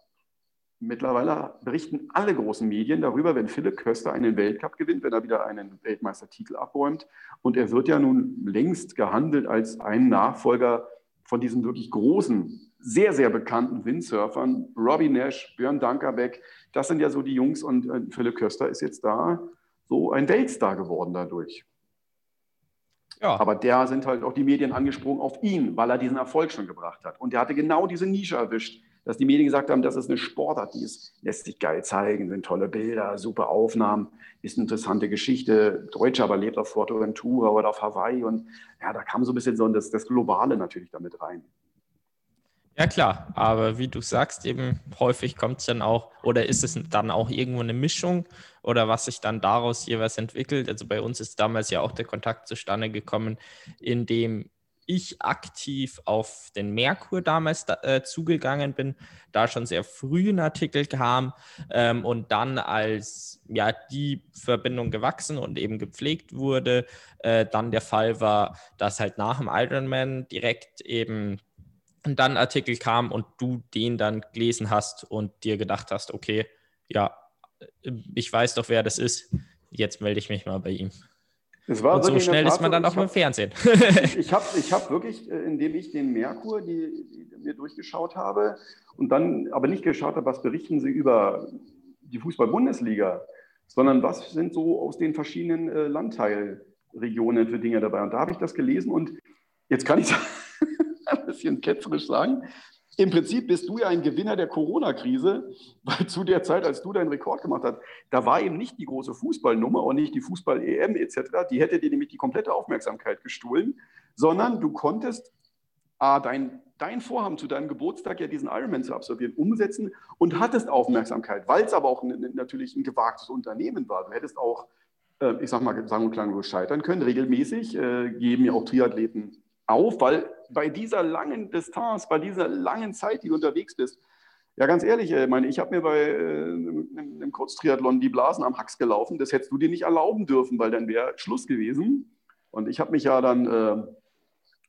mittlerweile berichten alle großen Medien darüber, wenn Philipp Köster einen Weltcup gewinnt, wenn er wieder einen Weltmeistertitel abräumt. Und er wird ja nun längst gehandelt als ein Nachfolger von diesen wirklich großen, sehr, sehr bekannten Windsurfern. Robbie Nash, Björn Dankerbeck, das sind ja so die Jungs und äh, Philipp Köster ist jetzt da so ein Weltstar geworden dadurch. Ja. Aber der sind halt auch die Medien angesprungen auf ihn, weil er diesen Erfolg schon gebracht hat. Und der hatte genau diese Nische erwischt, dass die Medien gesagt haben, das ist eine Sportart, die ist, lässt sich geil zeigen, sind tolle Bilder, super Aufnahmen, ist eine interessante Geschichte. Deutscher aber lebt auf Fuerteventura oder auf Hawaii. Und ja, da kam so ein bisschen so das, das Globale natürlich damit rein. Ja, klar, aber wie du sagst, eben häufig kommt es dann auch, oder ist es dann auch irgendwo eine Mischung oder was sich dann daraus jeweils entwickelt. Also bei uns ist damals ja auch der Kontakt zustande gekommen, in dem ich aktiv auf den Merkur damals da, äh, zugegangen bin, da schon sehr früh ein Artikel kam ähm, und dann als ja die Verbindung gewachsen und eben gepflegt wurde, äh, dann der Fall war, dass halt nach dem Ironman direkt eben dann Artikel kam und du den dann gelesen hast und dir gedacht hast, okay, ja, äh, ich weiß doch, wer das ist. Jetzt melde ich mich mal bei ihm. und so schnell ist man dann auch hab, im Fernsehen. ich ich habe ich hab wirklich, äh, indem ich den Merkur die, die, mir durchgeschaut habe und dann aber nicht geschaut habe, was berichten sie über die Fußball-Bundesliga, sondern was sind so aus den verschiedenen äh, Landteilregionen für Dinge dabei. Und da habe ich das gelesen und jetzt kann ich ein bisschen ketzerisch sagen, im Prinzip bist du ja ein Gewinner der Corona-Krise, weil zu der Zeit, als du deinen Rekord gemacht hast, da war eben nicht die große Fußballnummer und nicht die Fußball-EM etc. Die hätte dir nämlich die komplette Aufmerksamkeit gestohlen, sondern du konntest A, dein, dein Vorhaben zu deinem Geburtstag ja diesen Ironman zu absolvieren, umsetzen und hattest Aufmerksamkeit, weil es aber auch natürlich ein gewagtes Unternehmen war. Du hättest auch, äh, ich sag mal, sagen und klanglos scheitern können. Regelmäßig äh, geben ja auch Triathleten auf, weil bei dieser langen Distanz, bei dieser langen Zeit, die du unterwegs bist, ja, ganz ehrlich, ich, äh, meine, ich habe mir bei äh, einem Kurztriathlon die Blasen am Hax gelaufen. Das hättest du dir nicht erlauben dürfen, weil dann wäre Schluss gewesen. Und ich habe mich ja dann äh,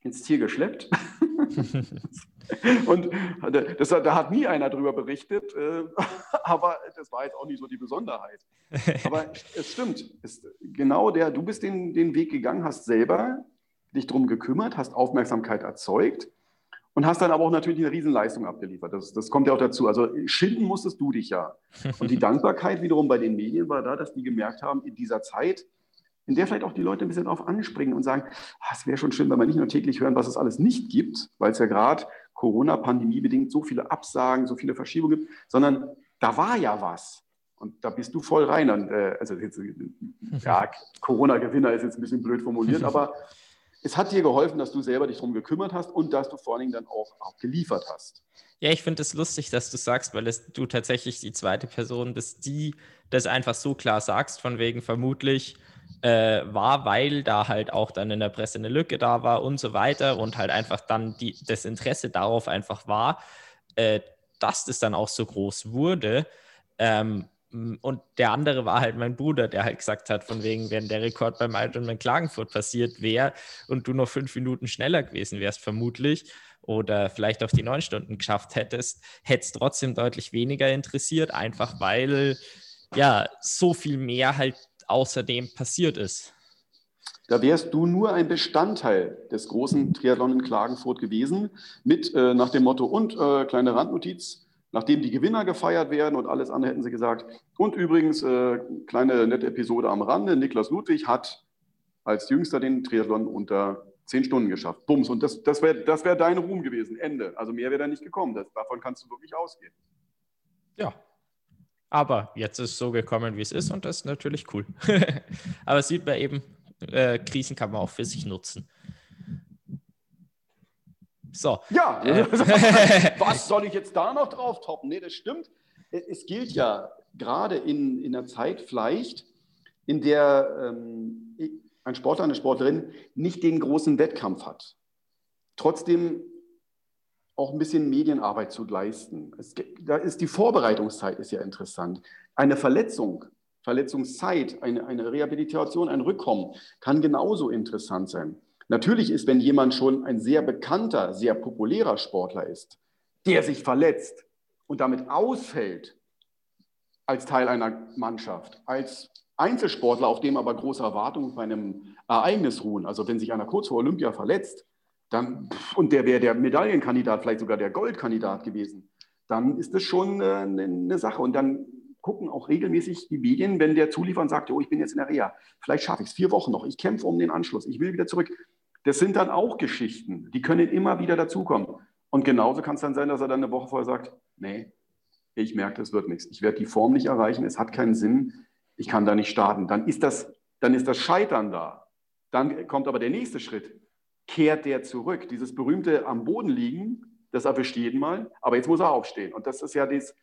ins Ziel geschleppt. und das, da hat nie einer drüber berichtet, äh, aber das war jetzt auch nicht so die Besonderheit. Aber es stimmt, es, genau der, du bist den, den Weg gegangen, hast selber dich darum gekümmert, hast Aufmerksamkeit erzeugt und hast dann aber auch natürlich eine Riesenleistung abgeliefert. Das, das kommt ja auch dazu. Also schinden musstest du dich ja. Und die Dankbarkeit wiederum bei den Medien war da, dass die gemerkt haben, in dieser Zeit, in der vielleicht auch die Leute ein bisschen darauf anspringen und sagen, ah, es wäre schon schön, wenn wir nicht nur täglich hören, was es alles nicht gibt, weil es ja gerade Corona-Pandemie bedingt so viele Absagen, so viele Verschiebungen gibt, sondern da war ja was. Und da bist du voll rein. Und, äh, also jetzt, ja, Corona-Gewinner ist jetzt ein bisschen blöd formuliert, aber es hat dir geholfen, dass du selber dich darum gekümmert hast und dass du vor allen Dingen dann auch, auch geliefert hast. Ja, ich finde es lustig, dass du sagst, weil es, du tatsächlich die zweite Person bist, die das einfach so klar sagst, von wegen vermutlich äh, war, weil da halt auch dann in der Presse eine Lücke da war und so weiter und halt einfach dann die, das Interesse darauf einfach war, äh, dass das dann auch so groß wurde. Ähm, und der andere war halt mein Bruder, der halt gesagt hat, von wegen, wenn der Rekord beim Ironman Klagenfurt passiert wäre und du noch fünf Minuten schneller gewesen wärst, vermutlich, oder vielleicht auf die neun Stunden geschafft hättest, hätte es trotzdem deutlich weniger interessiert, einfach weil ja so viel mehr halt außerdem passiert ist. Da wärst du nur ein Bestandteil des großen Triathlon in Klagenfurt gewesen, mit äh, nach dem Motto und äh, kleine Randnotiz, Nachdem die Gewinner gefeiert werden und alles andere hätten sie gesagt. Und übrigens, äh, kleine nette Episode am Rande, Niklas Ludwig hat als Jüngster den Triathlon unter zehn Stunden geschafft. Bums. Und das, das wäre das wär dein Ruhm gewesen. Ende. Also mehr wäre da nicht gekommen. Das, davon kannst du wirklich ausgehen. Ja. Aber jetzt ist es so gekommen, wie es ist und das ist natürlich cool. Aber sieht man eben, äh, Krisen kann man auch für sich nutzen. So. Ja, äh. was soll ich jetzt da noch drauf toppen? Nee, das stimmt. Es gilt ja gerade in, in einer Zeit vielleicht, in der ähm, ein Sportler, eine Sportlerin nicht den großen Wettkampf hat. Trotzdem auch ein bisschen Medienarbeit zu leisten. Es, da ist die Vorbereitungszeit ist ja interessant. Eine Verletzung, Verletzungszeit, eine, eine Rehabilitation, ein Rückkommen kann genauso interessant sein. Natürlich ist, wenn jemand schon ein sehr bekannter, sehr populärer Sportler ist, der sich verletzt und damit ausfällt als Teil einer Mannschaft, als Einzelsportler, auf dem aber große Erwartungen bei einem Ereignis ruhen. Also wenn sich einer kurz vor Olympia verletzt, dann, und der wäre der Medaillenkandidat, vielleicht sogar der Goldkandidat gewesen, dann ist das schon äh, eine Sache. Und dann gucken auch regelmäßig die Medien, wenn der Zulieferer sagt, oh, ich bin jetzt in der Reha, vielleicht schaffe ich es vier Wochen noch, ich kämpfe um den Anschluss, ich will wieder zurück. Das sind dann auch Geschichten, die können immer wieder dazukommen. Und genauso kann es dann sein, dass er dann eine Woche vorher sagt, nee, ich merke, das wird nichts. Ich werde die Form nicht erreichen, es hat keinen Sinn, ich kann da nicht starten. Dann ist das, dann ist das Scheitern da. Dann kommt aber der nächste Schritt. Kehrt der zurück? Dieses berühmte am Boden liegen, das erwischt jeden Mal, aber jetzt muss er aufstehen. Und das ist ja das,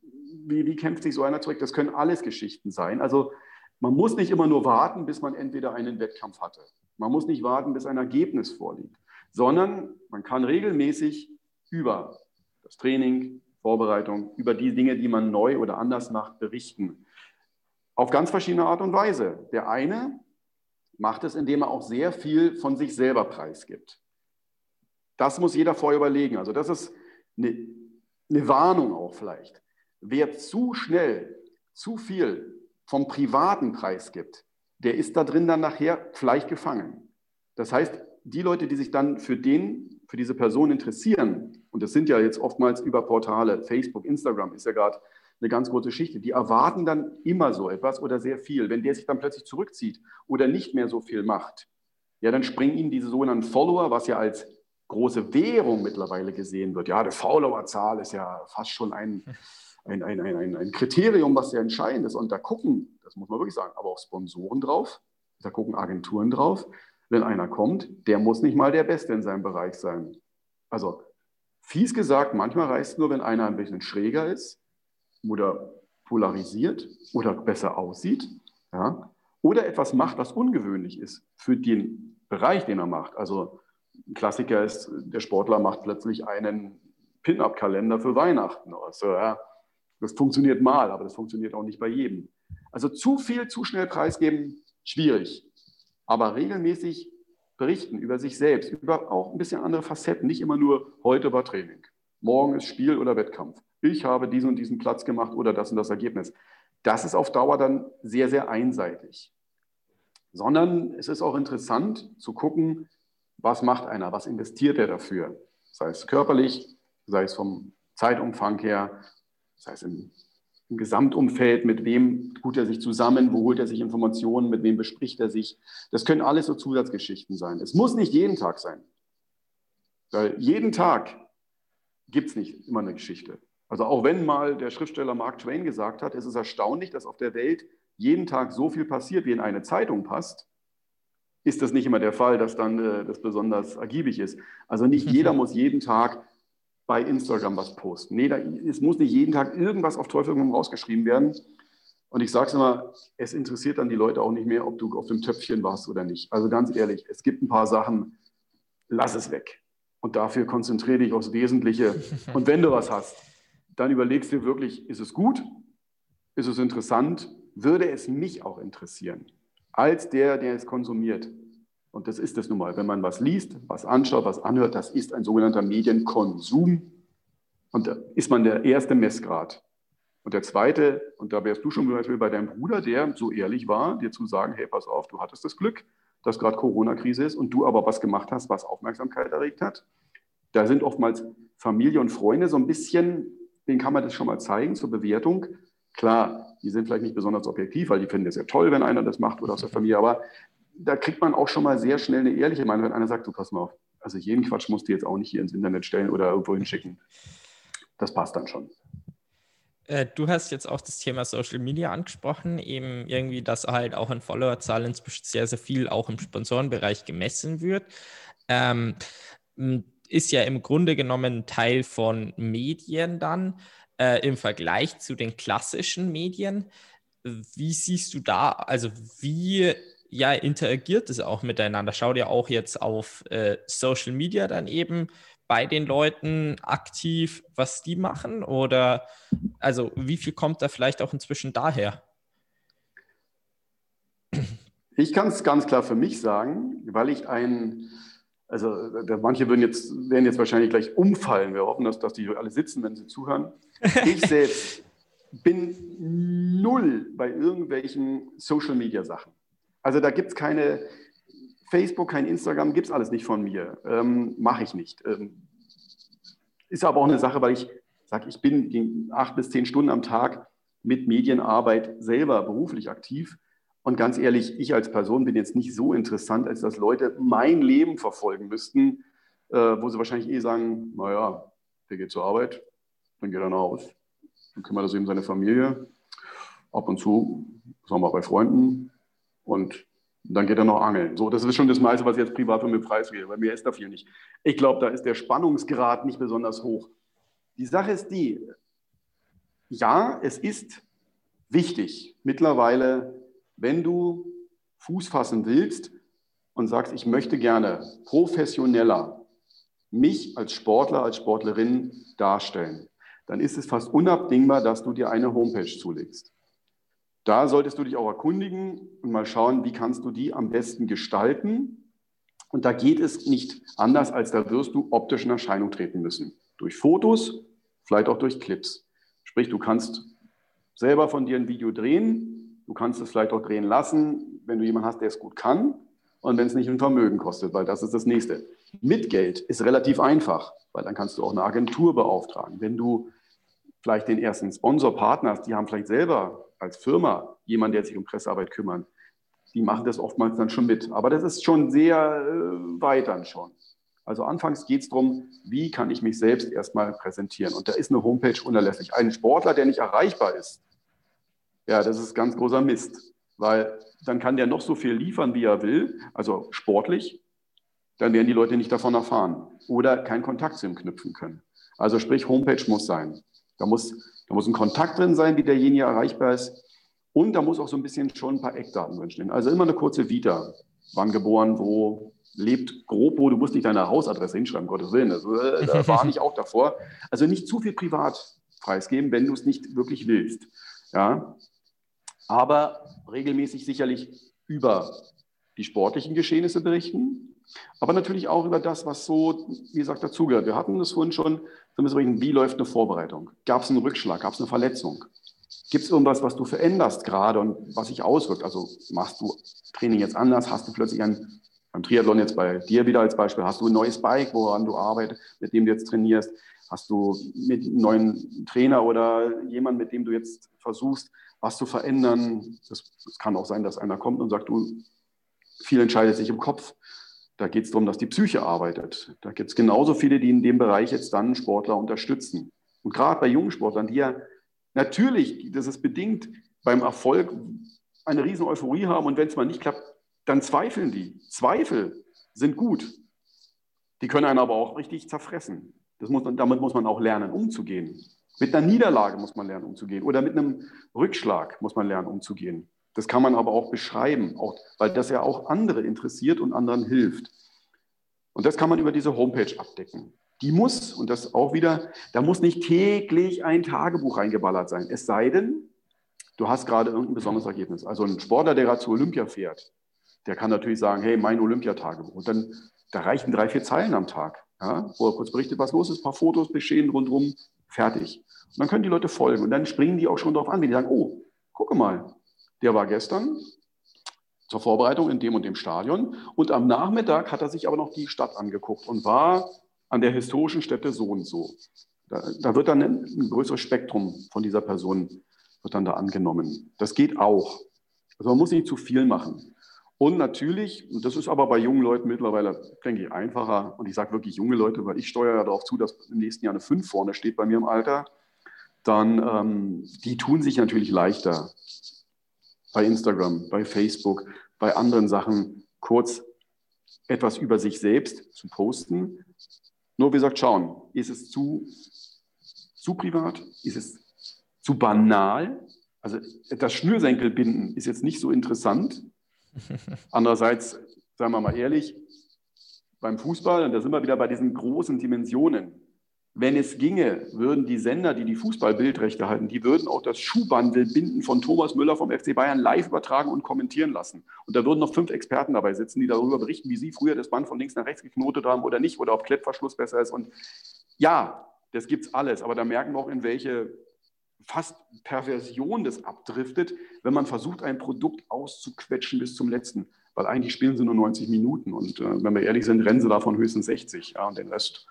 wie, wie kämpft sich so einer zurück? Das können alles Geschichten sein. Also man muss nicht immer nur warten, bis man entweder einen Wettkampf hatte. Man muss nicht warten, bis ein Ergebnis vorliegt, sondern man kann regelmäßig über das Training, Vorbereitung, über die Dinge, die man neu oder anders macht, berichten. Auf ganz verschiedene Art und Weise. Der eine macht es, indem er auch sehr viel von sich selber preisgibt. Das muss jeder vorher überlegen. Also das ist eine, eine Warnung auch vielleicht. Wer zu schnell, zu viel vom privaten Preis gibt, der ist da drin dann nachher vielleicht gefangen. Das heißt, die Leute, die sich dann für den, für diese Person interessieren, und das sind ja jetzt oftmals über Portale, Facebook, Instagram ist ja gerade eine ganz große Geschichte, die erwarten dann immer so etwas oder sehr viel. Wenn der sich dann plötzlich zurückzieht oder nicht mehr so viel macht, ja, dann springen ihnen diese sogenannten Follower, was ja als große Währung mittlerweile gesehen wird. Ja, die Followerzahl ist ja fast schon ein, ein, ein, ein, ein Kriterium, was sehr entscheidend ist. Und da gucken, das muss man wirklich sagen, aber auch Sponsoren drauf, da gucken Agenturen drauf. Wenn einer kommt, der muss nicht mal der Beste in seinem Bereich sein. Also fies gesagt, manchmal reicht es nur, wenn einer ein bisschen schräger ist oder polarisiert oder besser aussieht ja, oder etwas macht, was ungewöhnlich ist für den Bereich, den er macht. Also ein Klassiker ist, der Sportler macht plötzlich einen Pin-up-Kalender für Weihnachten. Also, ja, das funktioniert mal, aber das funktioniert auch nicht bei jedem. Also zu viel, zu schnell preisgeben, schwierig. Aber regelmäßig berichten über sich selbst, über auch ein bisschen andere Facetten, nicht immer nur heute war Training, morgen ist Spiel oder Wettkampf. Ich habe diesen und diesen Platz gemacht oder das und das Ergebnis. Das ist auf Dauer dann sehr, sehr einseitig. Sondern es ist auch interessant zu gucken, was macht einer, was investiert er dafür, sei es körperlich, sei es vom Zeitumfang her, sei es im, im Gesamtumfeld, mit wem tut er sich zusammen, wo holt er sich Informationen, mit wem bespricht er sich. Das können alles so Zusatzgeschichten sein. Es muss nicht jeden Tag sein. Weil jeden Tag gibt es nicht immer eine Geschichte. Also auch wenn mal der Schriftsteller Mark Twain gesagt hat, es ist erstaunlich, dass auf der Welt jeden Tag so viel passiert, wie in eine Zeitung passt, ist das nicht immer der Fall, dass dann äh, das besonders ergiebig ist. Also nicht jeder muss jeden Tag bei Instagram was posten. Nee, da, es muss nicht jeden Tag irgendwas auf Teufel rausgeschrieben werden. Und ich sage es immer, es interessiert dann die Leute auch nicht mehr, ob du auf dem Töpfchen warst oder nicht. Also ganz ehrlich, es gibt ein paar Sachen, lass es weg. Und dafür konzentriere dich aufs Wesentliche. Und wenn du was hast, dann überlegst du dir wirklich, ist es gut? Ist es interessant? Würde es mich auch interessieren? als der, der es konsumiert. Und das ist es nun mal. Wenn man was liest, was anschaut, was anhört, das ist ein sogenannter Medienkonsum. Und da ist man der erste Messgrad. Und der zweite, und da wärst du schon zum Beispiel bei deinem Bruder, der so ehrlich war, dir zu sagen, hey, pass auf, du hattest das Glück, dass gerade Corona-Krise ist und du aber was gemacht hast, was Aufmerksamkeit erregt hat. Da sind oftmals Familie und Freunde so ein bisschen, denen kann man das schon mal zeigen zur Bewertung. Klar, die sind vielleicht nicht besonders objektiv, weil die finden es ja toll, wenn einer das macht oder aus der Familie, aber da kriegt man auch schon mal sehr schnell eine ehrliche Meinung, wenn einer sagt, du pass mal auf, also jeden Quatsch musst du jetzt auch nicht hier ins Internet stellen oder irgendwo hinschicken. Das passt dann schon. Äh, du hast jetzt auch das Thema Social Media angesprochen, eben irgendwie, dass halt auch in Followerzahlen sehr, sehr viel auch im Sponsorenbereich gemessen wird. Ähm, ist ja im Grunde genommen Teil von Medien dann äh, im Vergleich zu den klassischen Medien. Wie siehst du da, also wie ja, interagiert es auch miteinander? Schau dir auch jetzt auf äh, Social Media dann eben bei den Leuten aktiv, was die machen? Oder also wie viel kommt da vielleicht auch inzwischen daher? Ich kann es ganz klar für mich sagen, weil ich ein also manche würden jetzt, werden jetzt wahrscheinlich gleich umfallen. Wir hoffen, dass, dass die alle sitzen, wenn sie zuhören. Ich selbst bin null bei irgendwelchen Social-Media-Sachen. Also da gibt es keine Facebook, kein Instagram, gibt es alles nicht von mir. Ähm, Mache ich nicht. Ähm, ist aber auch eine Sache, weil ich sage, ich bin acht bis zehn Stunden am Tag mit Medienarbeit selber beruflich aktiv. Und ganz ehrlich, ich als Person bin jetzt nicht so interessant, als dass Leute mein Leben verfolgen müssten, äh, wo sie wahrscheinlich eh sagen, naja, der geht zur Arbeit, dann geht er nach Hause, dann kümmert er sich um seine Familie, ab und zu, sagen wir mal, bei Freunden und dann geht er noch angeln. So, das ist schon das meiste, was ich jetzt privat für mich preisgebe, weil mir ist da viel nicht. Ich glaube, da ist der Spannungsgrad nicht besonders hoch. Die Sache ist die, ja, es ist wichtig, mittlerweile wenn du Fuß fassen willst, und sagst, ich möchte gerne professioneller mich als Sportler, als Sportlerin darstellen, dann ist es fast unabdingbar, dass du dir eine Homepage zulegst. Da solltest du dich auch erkundigen und mal schauen, wie kannst du die am besten gestalten. Und da geht es nicht anders, als da wirst du optisch in Erscheinung treten müssen. Durch Fotos, vielleicht auch durch Clips. Sprich, du kannst selber von dir ein Video drehen, du kannst es vielleicht auch drehen lassen, wenn du jemanden hast, der es gut kann und wenn es nicht ein Vermögen kostet, weil das ist das Nächste. Mit Geld ist relativ einfach, weil dann kannst du auch eine Agentur beauftragen. Wenn du vielleicht den ersten Sponsorpartner hast, die haben vielleicht selber als Firma jemanden, der sich um Pressearbeit kümmert, die machen das oftmals dann schon mit. Aber das ist schon sehr äh, weit dann schon. Also anfangs geht es darum, wie kann ich mich selbst erstmal präsentieren. Und da ist eine Homepage unerlässlich. Ein Sportler, der nicht erreichbar ist, ja, das ist ganz großer Mist, weil dann kann der noch so viel liefern, wie er will, also sportlich, dann werden die Leute nicht davon erfahren oder keinen Kontakt zu ihm knüpfen können. Also sprich, Homepage muss sein. Da muss, da muss ein Kontakt drin sein, wie derjenige erreichbar ist. Und da muss auch so ein bisschen schon ein paar Eckdaten drinstehen. Also immer eine kurze Vita. Wann geboren, wo, lebt grob, wo du musst nicht deine Hausadresse hinschreiben, Gottes Willen. Das, äh, da war ich auch davor. Also nicht zu viel privat preisgeben, wenn du es nicht wirklich willst. Ja? Aber regelmäßig sicherlich über die sportlichen Geschehnisse berichten, aber natürlich auch über das, was so, wie gesagt, dazugehört. Wir hatten das vorhin schon, wie läuft eine Vorbereitung? Gab es einen Rückschlag? Gab es eine Verletzung? Gibt es irgendwas, was du veränderst gerade und was sich auswirkt? Also machst du Training jetzt anders? Hast du plötzlich ein, beim Triathlon jetzt bei dir wieder als Beispiel, hast du ein neues Bike, woran du arbeitest, mit dem du jetzt trainierst? Hast du mit einem neuen Trainer oder jemand, mit dem du jetzt versuchst, was zu verändern? Es kann auch sein, dass einer kommt und sagt, du, viel entscheidet sich im Kopf. Da geht es darum, dass die Psyche arbeitet. Da gibt es genauso viele, die in dem Bereich jetzt dann Sportler unterstützen. Und gerade bei jungen Sportlern, die ja natürlich, das ist bedingt, beim Erfolg eine riesen Euphorie haben und wenn es mal nicht klappt, dann zweifeln die. Zweifel sind gut. Die können einen aber auch richtig zerfressen. Muss, damit muss man auch lernen, umzugehen. Mit einer Niederlage muss man lernen, umzugehen. Oder mit einem Rückschlag muss man lernen, umzugehen. Das kann man aber auch beschreiben, auch, weil das ja auch andere interessiert und anderen hilft. Und das kann man über diese Homepage abdecken. Die muss, und das auch wieder, da muss nicht täglich ein Tagebuch reingeballert sein. Es sei denn, du hast gerade irgendein besonderes Ergebnis. Also ein Sportler, der gerade zu Olympia fährt, der kann natürlich sagen, hey, mein Olympiatagebuch. Und dann, da reichen drei, vier Zeilen am Tag, ja, wo er kurz berichtet, was los ist, ein paar Fotos, Geschehen rundherum, fertig. Und dann können die Leute folgen. Und dann springen die auch schon darauf an, wenn die sagen, oh, gucke mal, der war gestern zur Vorbereitung in dem und dem Stadion. Und am Nachmittag hat er sich aber noch die Stadt angeguckt und war an der historischen Stätte so und so. Da, da wird dann ein, größeres Spektrum von dieser Person wird dann da angenommen. Das geht auch. Also man muss nicht zu viel machen. Und natürlich, und das ist aber bei jungen Leuten mittlerweile, denke ich, einfacher. Und ich sage wirklich junge Leute, weil ich steuere ja darauf zu, dass im nächsten Jahr eine 5 vorne steht bei mir im Alter. Dann, ähm, die tun sich natürlich leichter, bei Instagram, bei Facebook, bei anderen Sachen kurz etwas über sich selbst zu posten. Nur wie gesagt, schauen, ist es zu, zu privat? Ist es zu banal? Also das Schnürsenkelbinden ist jetzt nicht so interessant. Andererseits, sagen wir mal ehrlich, beim Fußball, und da sind wir wieder bei diesen großen Dimensionen, wenn es ginge, würden die Sender, die die Fußballbildrechte halten, die würden auch das Schuhbandelbinden von Thomas Müller vom FC Bayern live übertragen und kommentieren lassen. Und da würden noch fünf Experten dabei sitzen, die darüber berichten, wie sie früher das Band von links nach rechts geknotet haben oder nicht, oder ob Klettverschluss besser ist. Und ja, das gibt's alles. Aber da merken wir auch, in welche fast Perversion das abdriftet, wenn man versucht, ein Produkt auszuquetschen bis zum letzten. Weil eigentlich spielen sie nur 90 Minuten. Und äh, wenn wir ehrlich sind, rennen sie davon höchstens 60. Ja, und den Rest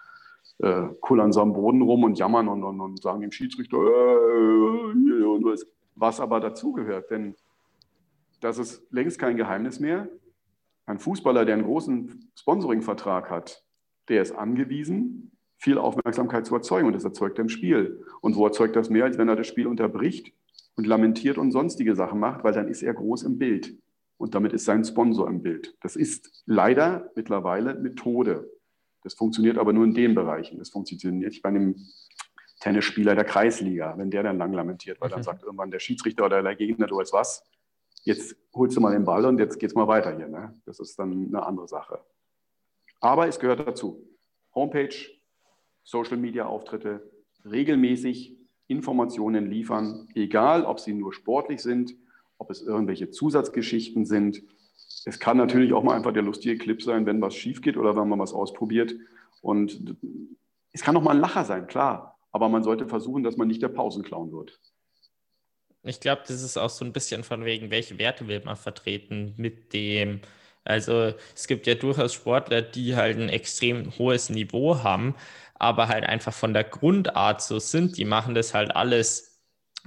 äh, kullern so am Boden rum und jammern und, und, und sagen dem Schiedsrichter, äh, was aber dazugehört. Denn das ist längst kein Geheimnis mehr. Ein Fußballer, der einen großen Sponsoring-Vertrag hat, der ist angewiesen, viel Aufmerksamkeit zu erzeugen und das erzeugt er im Spiel. Und wo erzeugt das mehr, als wenn er das Spiel unterbricht und lamentiert und sonstige Sachen macht, weil dann ist er groß im Bild. Und damit ist sein Sponsor im Bild. Das ist leider mittlerweile Methode. Das funktioniert aber nur in den Bereichen. Das funktioniert nicht bei einem Tennisspieler der Kreisliga, wenn der dann lang lamentiert, weil dann sagt irgendwann der Schiedsrichter oder der Gegner, du weißt was, jetzt holst du mal den Ball und jetzt geht's mal weiter hier. Ne? Das ist dann eine andere Sache. Aber es gehört dazu. Homepage, Social Media Auftritte, regelmäßig Informationen liefern, egal ob sie nur sportlich sind, ob es irgendwelche Zusatzgeschichten sind. Es kann natürlich auch mal einfach der lustige Clip sein, wenn was schief geht oder wenn man was ausprobiert. Und es kann auch mal ein Lacher sein, klar. Aber man sollte versuchen, dass man nicht der Pausenclown wird. Ich glaube, das ist auch so ein bisschen von wegen, welche Werte will man vertreten mit dem. Also es gibt ja durchaus Sportler, die halt ein extrem hohes Niveau haben, aber halt einfach von der Grundart so sind. Die machen das halt alles,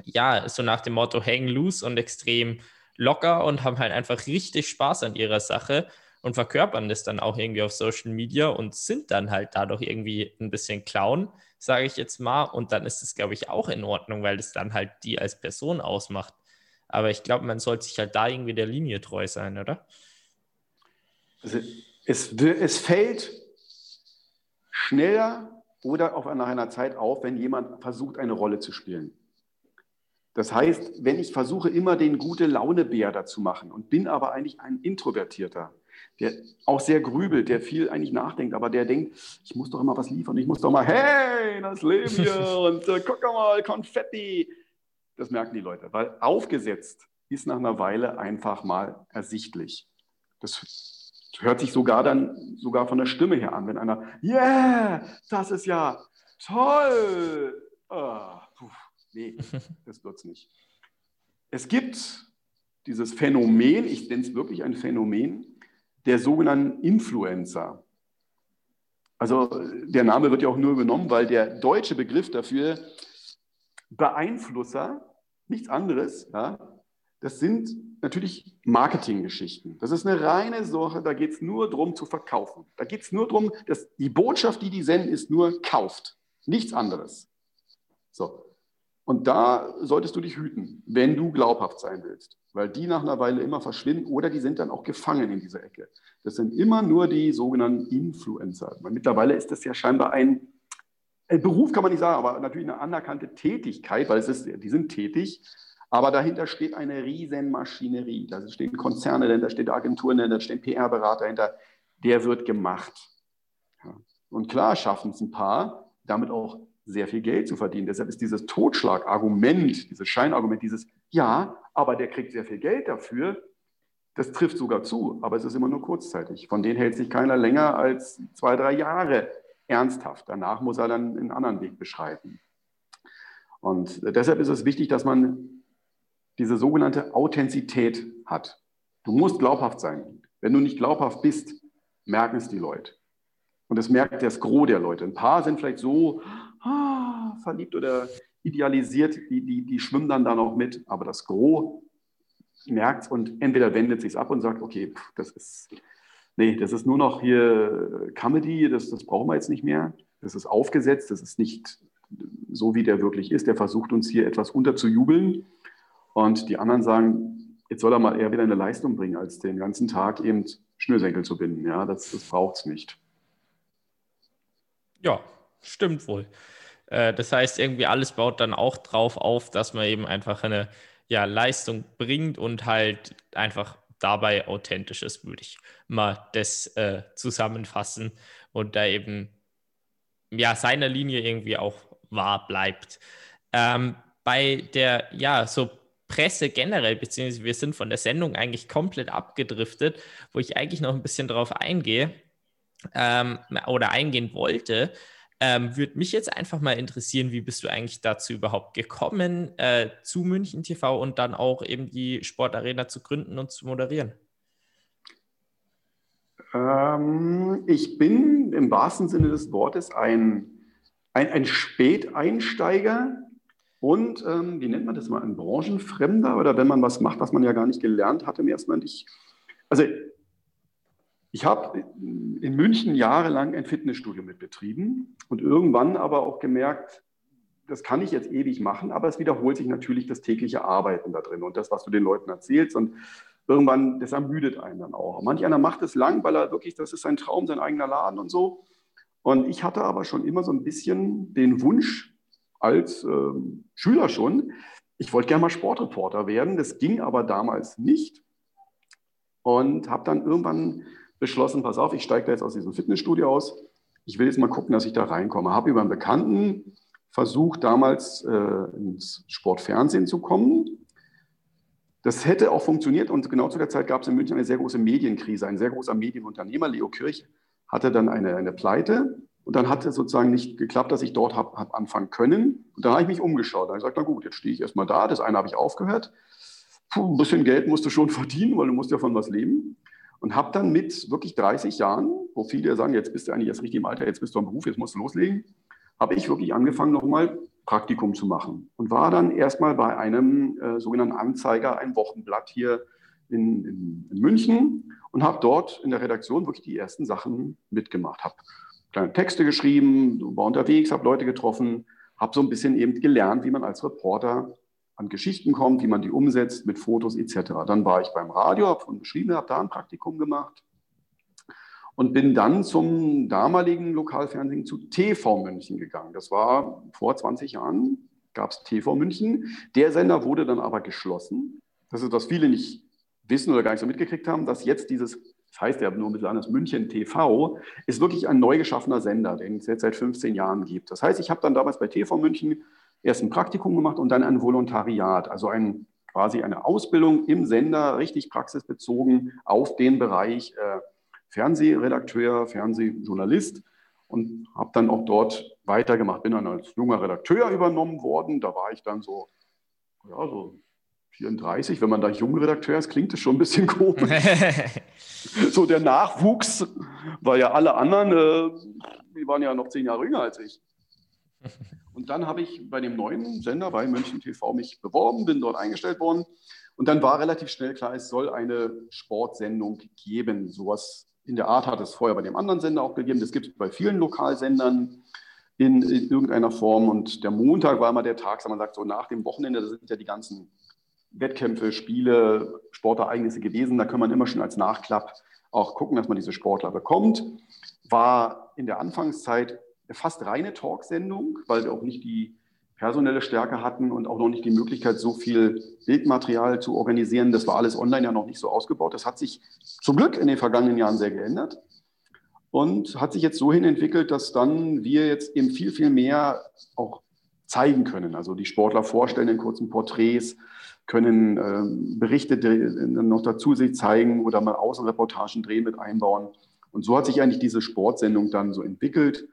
ja, so nach dem Motto hang loose und extrem locker und haben halt einfach richtig Spaß an ihrer Sache und verkörpern das dann auch irgendwie auf Social Media und sind dann halt dadurch irgendwie ein bisschen Clown, sage ich jetzt mal. Und dann ist es, glaube ich, auch in Ordnung, weil es dann halt die als Person ausmacht. Aber ich glaube, man sollte sich halt da irgendwie der Linie treu sein, oder? Also es, es fällt schneller oder auch nach einer Zeit auf, wenn jemand versucht, eine Rolle zu spielen. Das heißt, wenn ich versuche, immer den gute Laune-Bär dazu machen und bin aber eigentlich ein Introvertierter, der auch sehr grübelt, der viel eigentlich nachdenkt, aber der denkt, ich muss doch immer was liefern, ich muss doch mal, hey, das Leben hier und äh, guck mal, Konfetti. Das merken die Leute, weil aufgesetzt ist nach einer Weile einfach mal ersichtlich. Das hört sich sogar dann sogar von der Stimme her an, wenn einer, yeah, das ist ja toll. Oh, nee, das wird's nicht. Es gibt dieses Phänomen, ich nenne es wirklich ein Phänomen, der sogenannten Influencer. Also der Name wird ja auch nur übernommen, weil der deutsche Begriff dafür Beeinflusser, nichts anderes, ja, das sind natürlich Marketinggeschichten. Das ist eine reine Sache, da geht es nur darum zu verkaufen. Da geht es nur darum, dass die Botschaft, die die senden, ist nur kauft, nichts anderes. So. Und da solltest du dich hüten, wenn du glaubhaft sein willst, weil die nach einer Weile immer verschwinden oder die sind dann auch gefangen in dieser Ecke. Das sind immer nur die sogenannten Influencer. Weil mittlerweile ist das ja scheinbar ein, ein, Beruf, kann man nicht sagen, aber natürlich eine anerkannte Tätigkeit, weil es ist, die sind tätig, aber dahinter steht eine riesen Maschinerie. Da stehen Konzerne dahinter, stehen Agenturen dahinter, stehen PR-Berater dahinter. Der wird gemacht. Und klar schaffen es ein paar, damit auch sehr viel Geld zu verdienen. Deshalb ist dieses Totschlagargument, dieses Scheinargument, dieses Ja, aber der kriegt sehr viel Geld dafür, das trifft sogar zu, aber es ist immer nur kurzzeitig. Von denen hält sich keiner länger als zwei, drei Jahre ernsthaft. Danach muss er dann einen anderen Weg beschreiten. Und deshalb ist es wichtig, dass man diese sogenannte Authentizität hat. Du musst glaubhaft sein. Wenn du nicht glaubhaft bist, merken es die Leute. Und das merkt das Gros der Leute. Ein paar sind vielleicht so, ah, verliebt oder idealisiert, die, die, die schwimmen dann da noch mit, aber das Gros merkt und entweder wendet sich ab und sagt, okay, pff, das ist, nee, das ist nur noch hier Comedy, das, das brauchen wir jetzt nicht mehr, das ist aufgesetzt, das ist nicht so, wie der wirklich ist, der versucht uns hier etwas unterzujubeln. Und die anderen sagen, jetzt soll er mal eher wieder eine Leistung bringen, als den ganzen Tag eben Schnürsenkel zu binden, ja, das, das braucht es nicht. Ja, stimmt wohl. Äh, das heißt, irgendwie alles baut dann auch drauf auf, dass man eben einfach eine ja, Leistung bringt und halt einfach dabei authentisch ist, würde ich mal das äh, zusammenfassen und da eben ja seiner Linie irgendwie auch wahr bleibt. Ähm, bei der, ja, so Presse generell, beziehungsweise wir sind von der Sendung eigentlich komplett abgedriftet, wo ich eigentlich noch ein bisschen drauf eingehe ähm, oder eingehen wollte, ähm, Würde mich jetzt einfach mal interessieren, wie bist du eigentlich dazu überhaupt gekommen, äh, zu München TV und dann auch eben die Sportarena zu gründen und zu moderieren? Ähm, ich bin im wahrsten Sinne des Wortes ein, ein, ein Späteinsteiger und, ähm, wie nennt man das mal, ein Branchenfremder oder wenn man was macht, was man ja gar nicht gelernt hat im ersten Moment. Also ich habe in München jahrelang ein Fitnessstudio mitbetrieben und irgendwann aber auch gemerkt, das kann ich jetzt ewig machen, aber es wiederholt sich natürlich das tägliche Arbeiten da drin und das, was du den Leuten erzählst. Und irgendwann, das ermüdet einen dann auch. Manch einer macht es lang, weil er wirklich, das ist sein Traum, sein eigener Laden und so. Und ich hatte aber schon immer so ein bisschen den Wunsch, als äh, Schüler schon, ich wollte gerne mal Sportreporter werden. Das ging aber damals nicht. Und habe dann irgendwann beschlossen, pass auf, ich steige da jetzt aus diesem Fitnessstudio aus. Ich will jetzt mal gucken, dass ich da reinkomme. Habe über einen Bekannten versucht, damals äh, ins Sportfernsehen zu kommen. Das hätte auch funktioniert und genau zu der Zeit gab es in München eine sehr große Medienkrise. Ein sehr großer Medienunternehmer, Leo Kirch, hatte dann eine, eine Pleite und dann hat es sozusagen nicht geklappt, dass ich dort habe hab anfangen können. Und dann habe ich mich umgeschaut. Dann habe ich gesagt, na gut, jetzt stehe ich erstmal da. Das eine habe ich aufgehört. Puh, ein bisschen Geld musst du schon verdienen, weil du musst ja von was leben. Und habe dann mit wirklich 30 Jahren, wo viele sagen, jetzt bist du eigentlich erst richtig im Alter, jetzt bist du am Beruf, jetzt musst du loslegen, habe ich wirklich angefangen, nochmal Praktikum zu machen. Und war dann erstmal bei einem äh, sogenannten Anzeiger, ein Wochenblatt hier in, in, in München und habe dort in der Redaktion wirklich die ersten Sachen mitgemacht. Habe kleine Texte geschrieben, war unterwegs, habe Leute getroffen, habe so ein bisschen eben gelernt, wie man als Reporter an Geschichten kommt, wie man die umsetzt mit Fotos etc. Dann war ich beim Radio, habe von geschrieben, habe da ein Praktikum gemacht und bin dann zum damaligen Lokalfernsehen zu TV München gegangen. Das war vor 20 Jahren, gab es TV München. Der Sender wurde dann aber geschlossen. Das ist, was viele nicht wissen oder gar nicht so mitgekriegt haben, dass jetzt dieses das heißt ja nur mittlerweile München TV, ist wirklich ein neu geschaffener Sender, den es jetzt seit 15 Jahren gibt. Das heißt, ich habe dann damals bei TV München erst ein Praktikum gemacht und dann ein Volontariat, also ein, quasi eine Ausbildung im Sender, richtig praxisbezogen auf den Bereich äh, Fernsehredakteur, Fernsehjournalist und habe dann auch dort weitergemacht. Bin dann als junger Redakteur übernommen worden. Da war ich dann so, ja, so 34, wenn man da Jungredakteur ist, klingt das schon ein bisschen komisch. so der Nachwuchs, weil ja alle anderen, äh, die waren ja noch zehn Jahre jünger als ich. Und dann habe ich bei dem neuen Sender bei München TV mich beworben, bin dort eingestellt worden. Und dann war relativ schnell klar, es soll eine Sportsendung geben. Sowas in der Art hat es vorher bei dem anderen Sender auch gegeben. Das gibt es bei vielen Lokalsendern in, in, irgendeiner Form. Und der Montag war immer der Tag, man sagt so nach dem Wochenende, da sind ja die ganzen Wettkämpfe, Spiele, Sportereignisse gewesen. Da kann man immer schon als Nachklapp auch gucken, dass man diese Sportler bekommt. War in der Anfangszeit fast reine Talksendung, weil wir auch nicht die personelle Stärke hatten und auch noch nicht die Möglichkeit, so viel Bildmaterial zu organisieren. Das war alles online ja noch nicht so ausgebaut. Das hat sich zum Glück in den vergangenen Jahren sehr geändert und hat sich jetzt so hin entwickelt, dass dann wir jetzt eben viel, viel mehr auch zeigen können. Also die Sportler vorstellen in kurzen Porträts, können äh, Berichte noch dazu sich zeigen oder mal Außenreportagen drehen mit einbauen. Und so hat sich eigentlich diese Sportsendung dann so entwickelt.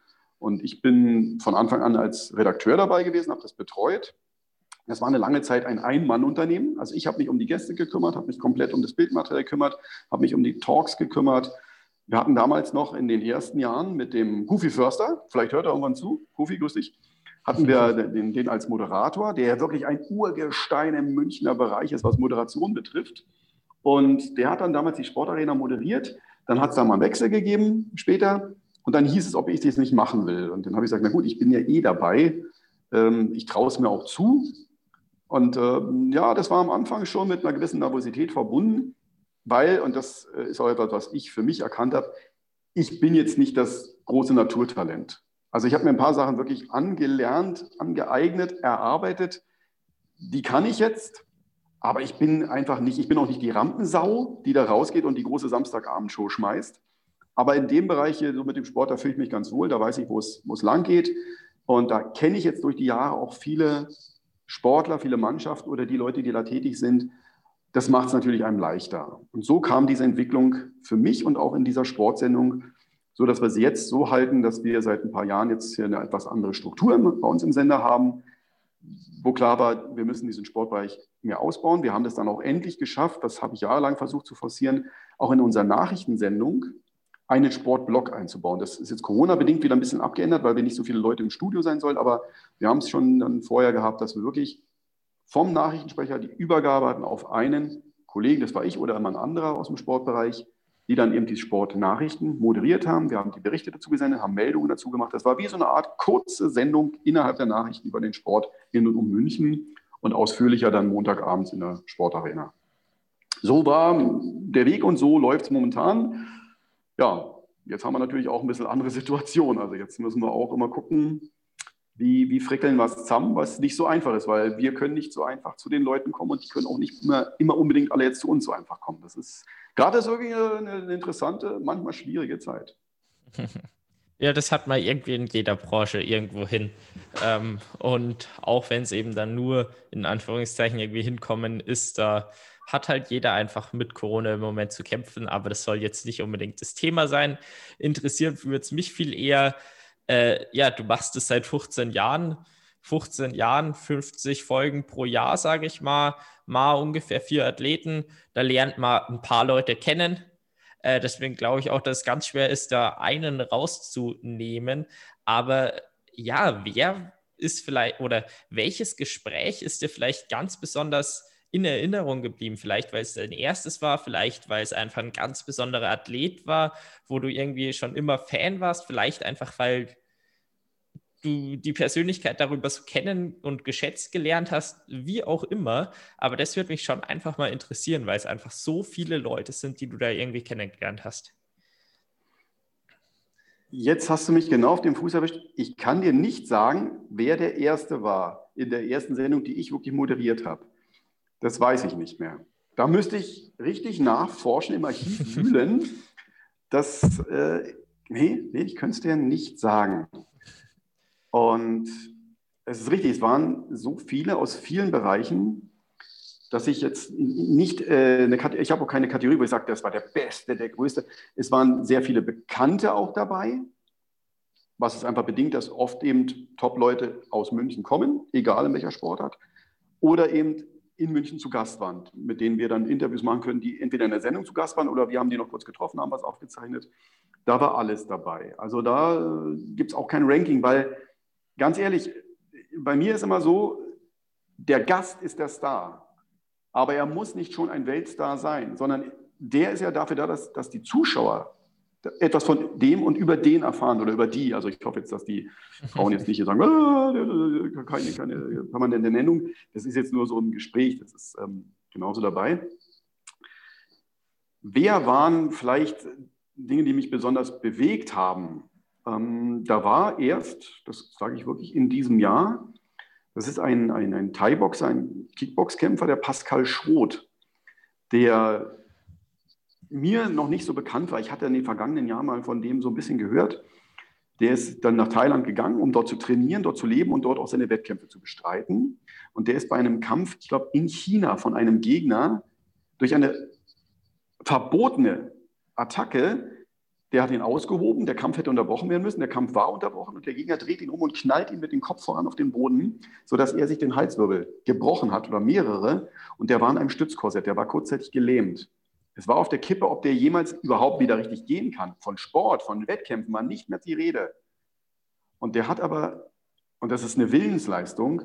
Und ich bin von Anfang an als Redakteur dabei gewesen, habe das betreut. Das war eine lange Zeit ein Ein-Mann-Unternehmen. Also ich habe mich um die Gäste gekümmert, habe mich komplett um das Bildmaterial gekümmert, habe mich um die Talks gekümmert. Wir hatten damals noch in den ersten Jahren mit dem Goofy Förster, vielleicht hört er irgendwann zu, Goofy, grüß dich, hatten wir den, den als Moderator, der wirklich ein Urgestein im Münchner Bereich ist, was Moderation betrifft. Und der hat dann damals die Sportarena moderiert. Dann hat es da mal einen Wechsel gegeben später. Und dann hieß es, ob ich das nicht machen will. Und dann habe ich gesagt, na gut, ich bin ja eh dabei. Ähm, ich traue es mir auch zu. Und ähm, ja, das war am Anfang schon mit einer gewissen Nervosität verbunden, weil, und das äh, ist auch etwas, was ich für mich erkannt habe, ich bin jetzt nicht das große Naturtalent. Also ich habe mir ein paar Sachen wirklich angelernt, angeeignet, erarbeitet. Die kann ich jetzt, aber ich bin einfach nicht, ich bin auch nicht die Rampensau, die da rausgeht und die große Samstagabendshow schmeißt. Aber in dem Bereich, so mit dem Sport, da fühle ich mich ganz wohl, da weiß ich, wo es, wo es lang geht. Und da kenne ich jetzt durch die Jahre auch viele Sportler, viele Mannschaften oder die Leute, die da tätig sind. Das macht es natürlich einem leichter. Und so kam diese Entwicklung für mich und auch in dieser Sportsendung so dass wir sie jetzt so halten, dass wir seit ein paar Jahren jetzt hier eine etwas andere Struktur bei uns im Sender haben, wo klar war, wir müssen diesen Sportbereich mehr ausbauen. Wir haben das dann auch endlich geschafft, das habe ich jahrelang versucht zu forcieren, auch in unserer Nachrichtensendung einen Sportblock einzubauen. Das ist jetzt Corona-bedingt wieder ein bisschen abgeändert, weil wir nicht so viele Leute im Studio sein sollen, aber wir haben es schon dann vorher gehabt, dass wir wirklich vom Nachrichtensprecher die Übergabe hatten auf einen Kollegen, das war ich oder immer ein anderer aus dem Sportbereich, die dann eben die Sportnachrichten moderiert haben. Wir haben die Berichte dazu gesendet, haben Meldungen dazu gemacht. Das war wie so eine Art kurze Sendung innerhalb der Nachrichten über den Sport in und um München und ausführlicher dann Montagabends in der Sportarena. So war der Weg und so läuft es momentan. Ja, jetzt haben wir natürlich auch ein bisschen andere Situation. Also jetzt müssen wir auch immer gucken, wie, wie frickeln was zusammen, was nicht so einfach ist, weil wir können nicht so einfach zu den Leuten kommen und die können auch nicht immer, immer unbedingt alle jetzt zu uns so einfach kommen. Das ist gerade eine, eine interessante, manchmal schwierige Zeit. Ja, das hat man irgendwie in jeder Branche irgendwo hin. Ähm, und auch wenn es eben dann nur in Anführungszeichen irgendwie hinkommen ist, da hat halt jeder einfach mit Corona im Moment zu kämpfen, aber das soll jetzt nicht unbedingt das Thema sein. Interessiert würde es mich viel eher, äh, ja, du machst es seit 15 Jahren, 15 Jahren, 50 Folgen pro Jahr, sage ich mal, mal ungefähr vier Athleten. Da lernt man ein paar Leute kennen. Äh, deswegen glaube ich auch, dass es ganz schwer ist, da einen rauszunehmen. Aber ja, wer ist vielleicht oder welches Gespräch ist dir vielleicht ganz besonders in Erinnerung geblieben? Vielleicht, weil es dein erstes war, vielleicht, weil es einfach ein ganz besonderer Athlet war, wo du irgendwie schon immer Fan warst, vielleicht einfach, weil du die Persönlichkeit darüber so kennen und geschätzt gelernt hast, wie auch immer. Aber das würde mich schon einfach mal interessieren, weil es einfach so viele Leute sind, die du da irgendwie kennengelernt hast. Jetzt hast du mich genau auf dem Fuß erwischt. Ich kann dir nicht sagen, wer der Erste war in der ersten Sendung, die ich wirklich moderiert habe. Das weiß ich nicht mehr. Da müsste ich richtig nachforschen, im Archiv wühlen. Das, äh, nee, nee, ich könnte es dir nicht sagen. Und es ist richtig, es waren so viele aus vielen Bereichen, dass ich jetzt nicht, äh, eine, ich habe auch keine Kategorie, wo ich sage, das war der Beste, der Größte. Es waren sehr viele Bekannte auch dabei, was es einfach bedingt, dass oft eben Top-Leute aus München kommen, egal in welcher Sportart, oder eben in München zu Gast waren, mit denen wir dann Interviews machen können, die entweder in der Sendung zu Gast waren oder wir haben die noch kurz getroffen, haben was aufgezeichnet. Da war alles dabei. Also da äh, gibt es auch kein Ranking, weil ganz ehrlich, bei mir ist immer so, der Gast ist der Star, aber er muss nicht schon ein Weltstar sein, sondern der ist ja dafür da, dass, dass die Zuschauer etwas von dem und über den erfahren oder über die. Also ich hoffe jetzt, dass die Frauen jetzt nicht hier sagen, ah, keine, keine permanente Nennung. Das ist jetzt nur so ein Gespräch, das ist ähm, genauso dabei. Wer waren vielleicht Dinge, die mich besonders bewegt haben? Ähm, da war erst, das sage ich wirklich, in diesem Jahr, das ist ein, ein, ein Thai-Boxer, ein Kickboxkämpfer, der Pascal Schroth, der mir noch nicht so bekannt war. Ich hatte in den vergangenen Jahren mal von dem so ein bisschen gehört. Der ist dann nach Thailand gegangen, um dort zu trainieren, dort zu leben und dort auch seine Wettkämpfe zu bestreiten. Und der ist bei einem Kampf, ich glaube, in China von einem Gegner durch eine verbotene Attacke, der hat ihn ausgehoben, der Kampf hätte unterbrochen werden müssen, der Kampf war unterbrochen und der Gegner dreht ihn um und knallt ihn mit dem Kopf voran auf den Boden, sodass er sich den Halswirbel gebrochen hat oder mehrere. Und der war in einem Stützkorsett, der war kurzzeitig gelähmt. Es war auf der Kippe, ob der jemals überhaupt wieder richtig gehen kann. Von Sport, von Wettkämpfen war nicht mehr die Rede. Und der hat aber, und das ist eine Willensleistung,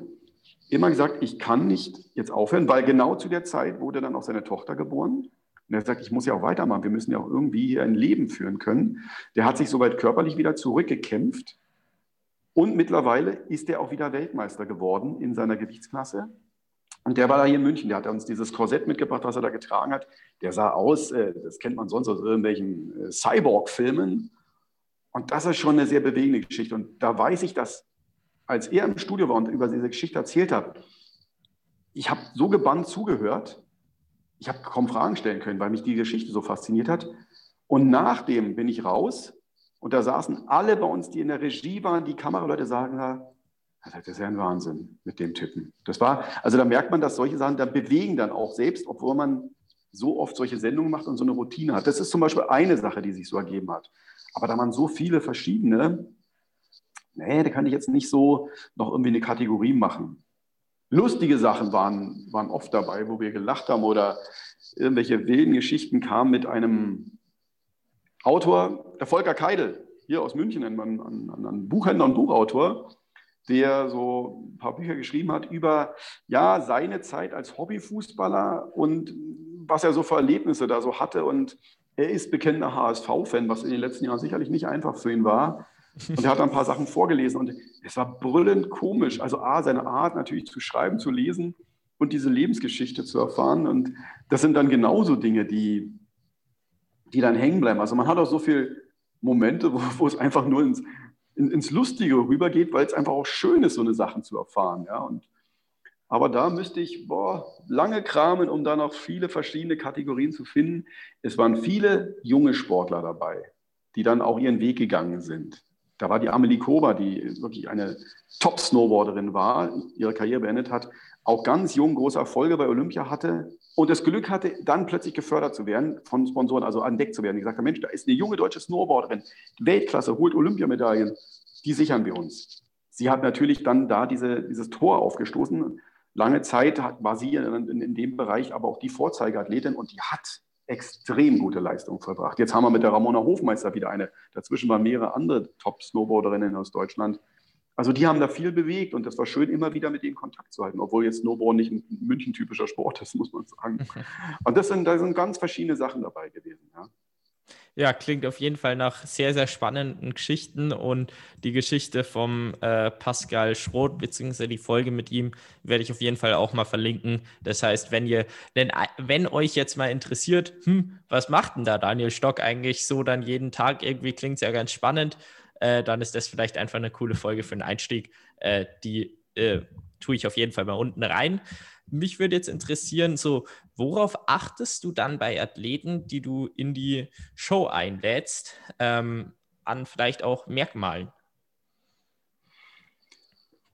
immer gesagt, ich kann nicht jetzt aufhören, weil genau zu der Zeit wurde dann auch seine Tochter geboren. Und er sagt, ich muss ja auch weitermachen, wir müssen ja auch irgendwie hier ein Leben führen können. Der hat sich soweit körperlich wieder zurückgekämpft. Und mittlerweile ist er auch wieder Weltmeister geworden in seiner Gewichtsklasse. Und der war da hier in München, der hat uns dieses Korsett mitgebracht, was er da getragen hat. Der sah aus, äh, das kennt man sonst aus irgendwelchen äh, Cyborg-Filmen. Und das ist schon eine sehr bewegende Geschichte. Und da weiß ich, dass, als er im Studio war und über diese Geschichte erzählt hat, ich habe so gebannt zugehört, ich habe kaum Fragen stellen können, weil mich die Geschichte so fasziniert hat. Und nachdem bin ich raus und da saßen alle bei uns, die in der Regie waren, die Kameraleute sagen, das ist ja ein Wahnsinn mit dem Typen. Das war, also da merkt man, dass solche Sachen da bewegen dann auch selbst, obwohl man so oft solche Sendungen macht und so eine Routine hat. Das ist zum Beispiel eine Sache, die sich so ergeben hat. Aber da waren so viele verschiedene, nee, da kann ich jetzt nicht so noch irgendwie eine Kategorie machen. Lustige Sachen waren, waren oft dabei, wo wir gelacht haben oder irgendwelche wilden Geschichten kamen mit einem Autor, der Volker Keidel, hier aus München, ein, ein, ein Buchhändler und Buchautor, der so ein paar Bücher geschrieben hat über ja, seine Zeit als Hobbyfußballer und was er so für Erlebnisse da so hatte. Und er ist bekennender HSV-Fan, was in den letzten Jahren sicherlich nicht einfach für ihn war. Und er hat ein paar Sachen vorgelesen und es war brüllend komisch. Also A, seine Art natürlich zu schreiben, zu lesen und diese Lebensgeschichte zu erfahren. Und das sind dann genauso Dinge, die, die dann hängen bleiben. Also man hat auch so viele Momente, wo, wo es einfach nur ins, in, ins Lustige rübergeht, weil es einfach auch schön ist, so eine Sachen zu erfahren. Ja? Und, aber da müsste ich boah, lange kramen, um da noch viele verschiedene Kategorien zu finden. Es waren viele junge Sportler dabei, die dann auch ihren Weg gegangen sind. Da war die Amelie Kober, die wirklich eine Top-Snowboarderin war, ihre Karriere beendet hat, auch ganz jung große Erfolge bei Olympia hatte und das Glück hatte, dann plötzlich gefördert zu werden von Sponsoren, also entdeckt zu werden. Die gesagt haben, Mensch, da ist eine junge deutsche Snowboarderin, Weltklasse, holt Olympiamedaillen, die sichern wir uns. Sie hat natürlich dann da diese, dieses Tor aufgestoßen. Lange Zeit war sie in, in dem Bereich aber auch die Vorzeigeathletin und die hat extrem gute Leistung verbracht. Jetzt haben wir mit der Ramona Hofmeister wieder eine. Dazwischen waren mehrere andere Top-Snowboarderinnen aus Deutschland, also die haben da viel bewegt und das war schön, immer wieder mit denen Kontakt zu halten, obwohl jetzt Snowboard nicht ein München-typischer Sport ist, muss man sagen. Und das sind, da sind ganz verschiedene Sachen dabei gewesen. Ja. Ja, klingt auf jeden Fall nach sehr, sehr spannenden Geschichten und die Geschichte vom äh, Pascal Schroth, beziehungsweise die Folge mit ihm, werde ich auf jeden Fall auch mal verlinken. Das heißt, wenn ihr, denn wenn euch jetzt mal interessiert, hm, was macht denn da Daniel Stock eigentlich so dann jeden Tag? Irgendwie klingt es ja ganz spannend äh, dann ist das vielleicht einfach eine coole Folge für einen Einstieg. Äh, die äh, tue ich auf jeden Fall mal unten rein. Mich würde jetzt interessieren, so, worauf achtest du dann bei Athleten, die du in die Show einlädst, ähm, an vielleicht auch Merkmalen?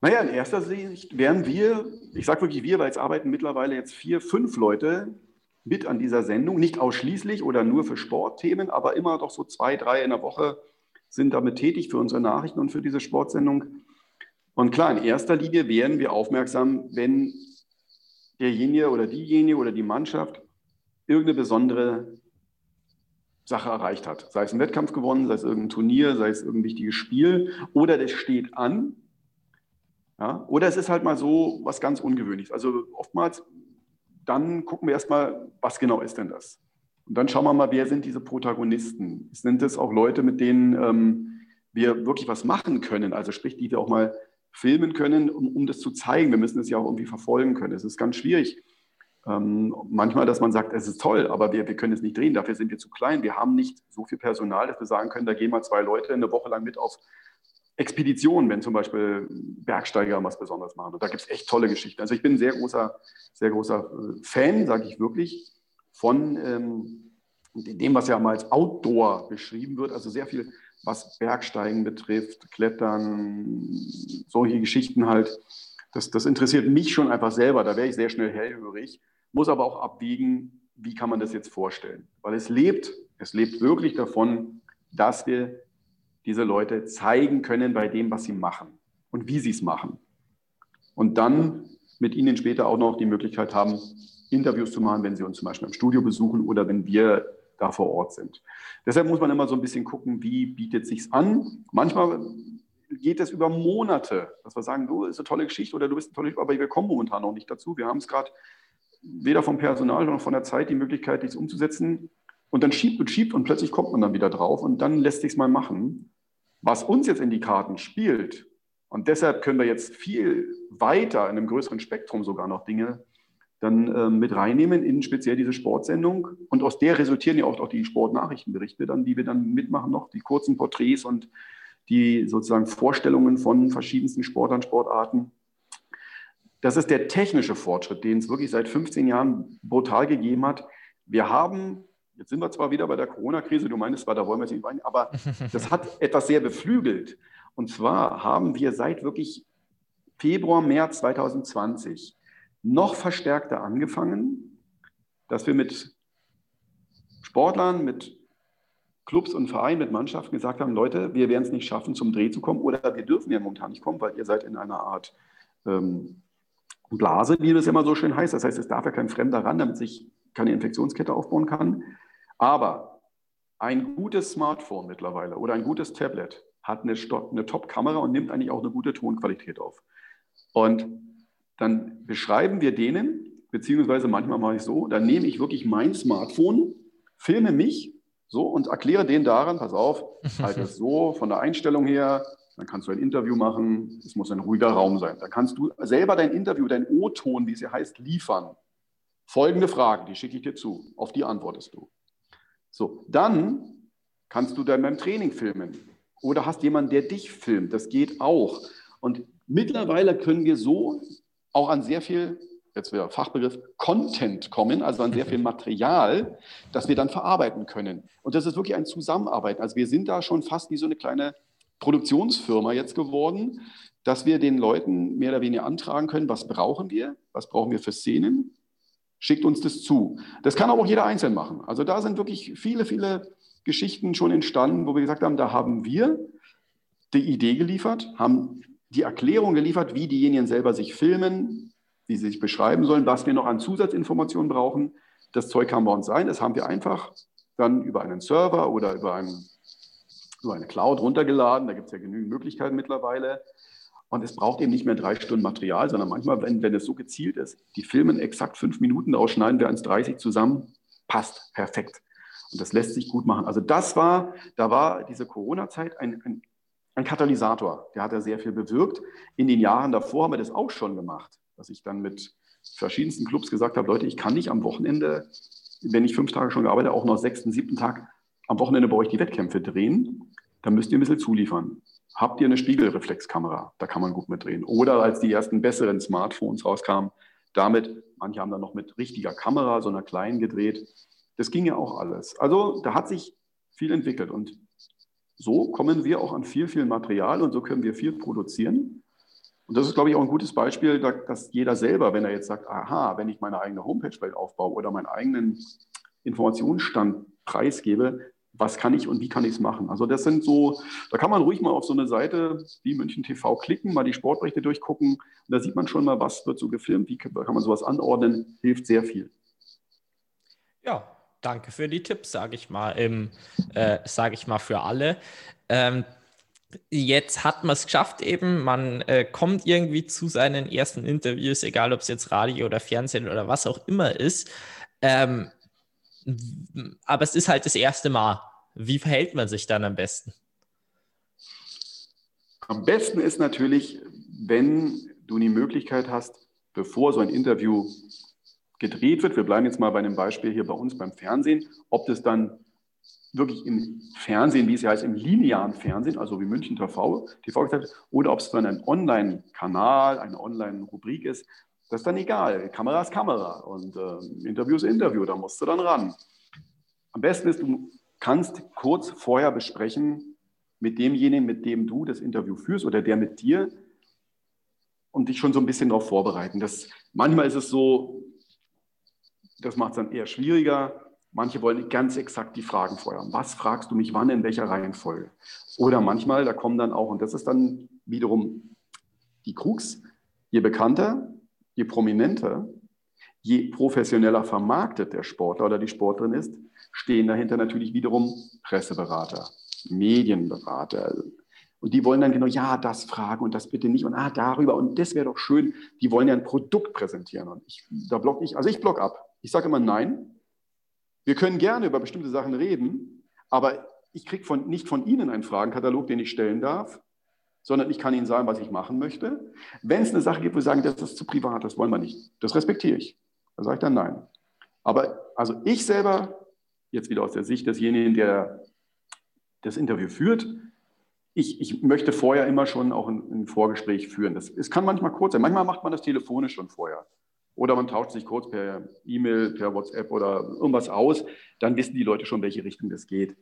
Naja, in erster Sicht wären wir, ich sage wirklich wir, weil es arbeiten mittlerweile jetzt vier, fünf Leute mit an dieser Sendung, nicht ausschließlich oder nur für Sportthemen, aber immer doch so zwei, drei in der Woche sind damit tätig für unsere Nachrichten und für diese Sportsendung. Und klar, in erster Linie werden wir aufmerksam, wenn derjenige oder diejenige oder die Mannschaft irgendeine besondere Sache erreicht hat. Sei es ein Wettkampf gewonnen, sei es irgendein Turnier, sei es irgendein wichtiges Spiel oder das steht an. Ja, oder es ist halt mal so was ganz Ungewöhnliches. Also oftmals, dann gucken wir erstmal, was genau ist denn das? Und dann schauen wir mal, wer sind diese Protagonisten? Sind es auch Leute, mit denen ähm, wir wirklich was machen können? Also sprich, die wir auch mal filmen können, um, um das zu zeigen. Wir müssen es ja auch irgendwie verfolgen können. Es ist ganz schwierig. Ähm, manchmal, dass man sagt, es ist toll, aber wir, wir können es nicht drehen, dafür sind wir zu klein. Wir haben nicht so viel Personal, dass wir sagen können, da gehen mal zwei Leute eine Woche lang mit auf Expeditionen, wenn zum Beispiel Bergsteiger was Besonderes machen. Und da gibt es echt tolle Geschichten. Also ich bin ein sehr großer, sehr großer äh, Fan, sage ich wirklich, von ähm, dem, was ja mal als Outdoor beschrieben wird, also sehr viel, was Bergsteigen betrifft, Klettern, solche Geschichten halt. Das, das interessiert mich schon einfach selber, da wäre ich sehr schnell hellhörig, muss aber auch abwiegen, wie kann man das jetzt vorstellen. Weil es lebt, es lebt wirklich davon, dass wir diese Leute zeigen können bei dem, was sie machen und wie sie es machen. Und dann mit ihnen später auch noch die Möglichkeit haben, Interviews zu machen, wenn sie uns zum Beispiel im Studio besuchen oder wenn wir da vor Ort sind. Deshalb muss man immer so ein bisschen gucken, wie bietet sich an. Manchmal geht es über Monate, dass wir sagen, du ist eine tolle Geschichte oder du bist eine tolle Geschichte, aber wir kommen momentan noch nicht dazu. Wir haben es gerade weder vom Personal noch von der Zeit die Möglichkeit, dies umzusetzen. Und dann schiebt und schiebt und plötzlich kommt man dann wieder drauf und dann lässt sich es mal machen. Was uns jetzt in die Karten spielt, und deshalb können wir jetzt viel weiter in einem größeren Spektrum sogar noch Dinge dann äh, mit reinnehmen in speziell diese Sportsendung. Und aus der resultieren ja oft auch die Sportnachrichtenberichte, dann, die wir dann mitmachen noch, die kurzen Porträts und die sozusagen Vorstellungen von verschiedensten Sportlern, Sportarten. Das ist der technische Fortschritt, den es wirklich seit 15 Jahren brutal gegeben hat. Wir haben, jetzt sind wir zwar wieder bei der Corona-Krise, du meinst zwar, da wollen wir es nicht rein, aber das hat etwas sehr beflügelt. Und zwar haben wir seit wirklich Februar, März 2020 noch verstärkter angefangen, dass wir mit Sportlern, mit Clubs und Vereinen, mit Mannschaften gesagt haben, Leute, wir werden es nicht schaffen, zum Dreh zu kommen oder wir dürfen ja momentan nicht kommen, weil ihr seid in einer Art ähm, Blase, wie das immer so schön heißt. Das heißt, es darf ja kein Fremder ran, damit sich keine Infektionskette aufbauen kann. Aber ein gutes Smartphone mittlerweile oder ein gutes Tablet hat eine, eine Top-Kamera und nimmt eigentlich auch eine gute Tonqualität auf. Und dann beschreiben wir denen, beziehungsweise manchmal mache ich so, dann nehme ich wirklich mein Smartphone, filme mich so und erkläre denen daran, pass auf, halt es so von der Einstellung her, dann kannst du ein Interview machen, es muss ein ruhiger Raum sein. Dann kannst du selber dein Interview, dein O-Ton, wie es ja heißt, liefern. Folgende Fragen, die schicke ich dir zu, auf die antwortest du. So, dann kannst du dann beim Training filmen. oder hast jemanden, der dich filmt. Das geht auch. Und mittlerweile können wir so auch an sehr viel, jetzt wieder Fachbegriff, Content kommen, also an sehr viel Material, das wir dann verarbeiten können. Und das ist wirklich ein Zusammenarbeiten. Also wir sind da schon fast wie so eine kleine Produktionsfirma jetzt geworden, dass wir den Leuten mehr oder weniger antragen können, was brauchen wir, was brauchen wir für Szenen, schickt uns das zu. Das kann aber auch jeder einzeln machen. Also da sind wirklich viele, viele Geschichten schon entstanden, wo wir gesagt haben, da haben wir die Idee geliefert, haben die Erklärung geliefert, wie diejenigen selber sich filmen, wie sie sich beschreiben sollen, was wir noch an Zusatzinformationen brauchen. Das Zeug kann bei uns sein. Das haben wir einfach dann über einen Server oder über, einen, über eine Cloud runtergeladen. Da gibt es ja genügend Möglichkeiten mittlerweile. Und es braucht eben nicht mehr drei Stunden Material, sondern manchmal, wenn, wenn es so gezielt ist, die filmen exakt fünf Minuten, daraus schneiden wir 1,30 zusammen, passt perfekt. Und das lässt sich gut machen. Also das war, da war diese Corona-Zeit ein, ein, ein Katalysator. Der hat ja sehr viel bewirkt. In den Jahren davor haben wir das auch schon gemacht, dass ich dann mit verschiedensten Clubs gesagt habe, Leute, ich kann nicht am Wochenende, wenn ich fünf Tage schon gearbeitet habe, auch noch sechsten, siebten Tag am Wochenende bei euch die Wettkämpfe drehen. Da müsst ihr ein bisschen zuliefern. Habt ihr eine Spiegelreflexkamera? Da kann man gut mitdrehen. Oder als die ersten besseren Smartphones rauskamen, damit, manche haben dann noch mit richtiger Kamera, so einer kleinen gedreht. Das ging ja auch alles. Also da hat sich viel entwickelt. Und so kommen wir auch an viel, viel Material und so können wir viel produzieren. Und das ist, glaube ich, auch ein gutes Beispiel, dass jeder selber, wenn er jetzt sagt, aha, wenn ich meine eigene Homepage aufbaue oder meinen eigenen Informationsstand preisgebe, was kann ich und wie kann ich es machen? Also das sind so, da kann man ruhig mal auf so eine Seite wie München TV klicken, mal die Sportberichte durchgucken. Und da sieht man schon mal, was wird so gefilmt, wie kann man sowas anordnen, hilft sehr viel. Ja, danke für die Tipps, sage ich mal, äh, sage ich mal für alle. Ähm, jetzt hat man es geschafft eben, man äh, kommt irgendwie zu seinen ersten Interviews, egal ob es jetzt Radio oder Fernsehen oder was auch immer ist. Ähm, aber es ist halt das erste Mal. Wie verhält man sich dann am besten? Am besten ist natürlich, wenn du die Möglichkeit hast, bevor so ein Interview gedreht wird, wir bleiben jetzt mal bei einem Beispiel hier bei uns beim Fernsehen, ob das dann wirklich im Fernsehen, wie es ja heißt, im linearen Fernsehen, also wie München TV, TV gesagt hat, oder ob es dann ein Online-Kanal, eine Online-Rubrik ist, das ist dann egal. Kamera ist Kamera und äh, Interview ist Interview, da musst du dann ran. Am besten ist, du kannst kurz vorher besprechen mit demjenigen, mit dem du das Interview führst oder der mit dir und dich schon so ein bisschen darauf vorbereiten. Das, manchmal ist es so, das macht es dann eher schwieriger. Manche wollen ganz exakt die Fragen vorher. Was fragst du mich wann, in welcher Reihenfolge? Oder manchmal, da kommen dann auch, und das ist dann wiederum die Krux, je bekannter, je prominenter, je professioneller vermarktet der Sportler oder die Sportlerin ist, stehen dahinter natürlich wiederum Presseberater, Medienberater. Und die wollen dann genau, ja, das fragen und das bitte nicht und ah, darüber und das wäre doch schön. Die wollen ja ein Produkt präsentieren. Und ich, da block ich, also ich block ab. Ich sage immer nein. Wir können gerne über bestimmte Sachen reden, aber ich kriege von, nicht von Ihnen einen Fragenkatalog, den ich stellen darf, sondern ich kann Ihnen sagen, was ich machen möchte. Wenn es eine Sache gibt, wo Sie sagen, das ist zu privat, das wollen wir nicht, das respektiere ich. Da sage ich dann nein. Aber also ich selber, jetzt wieder aus der Sicht desjenigen, der das Interview führt, ich, ich möchte vorher immer schon auch ein, ein Vorgespräch führen. Das, es kann manchmal kurz sein. Manchmal macht man das telefonisch schon vorher. Oder man tauscht sich kurz per E-Mail, per WhatsApp oder irgendwas aus. Dann wissen die Leute schon, welche Richtung das geht.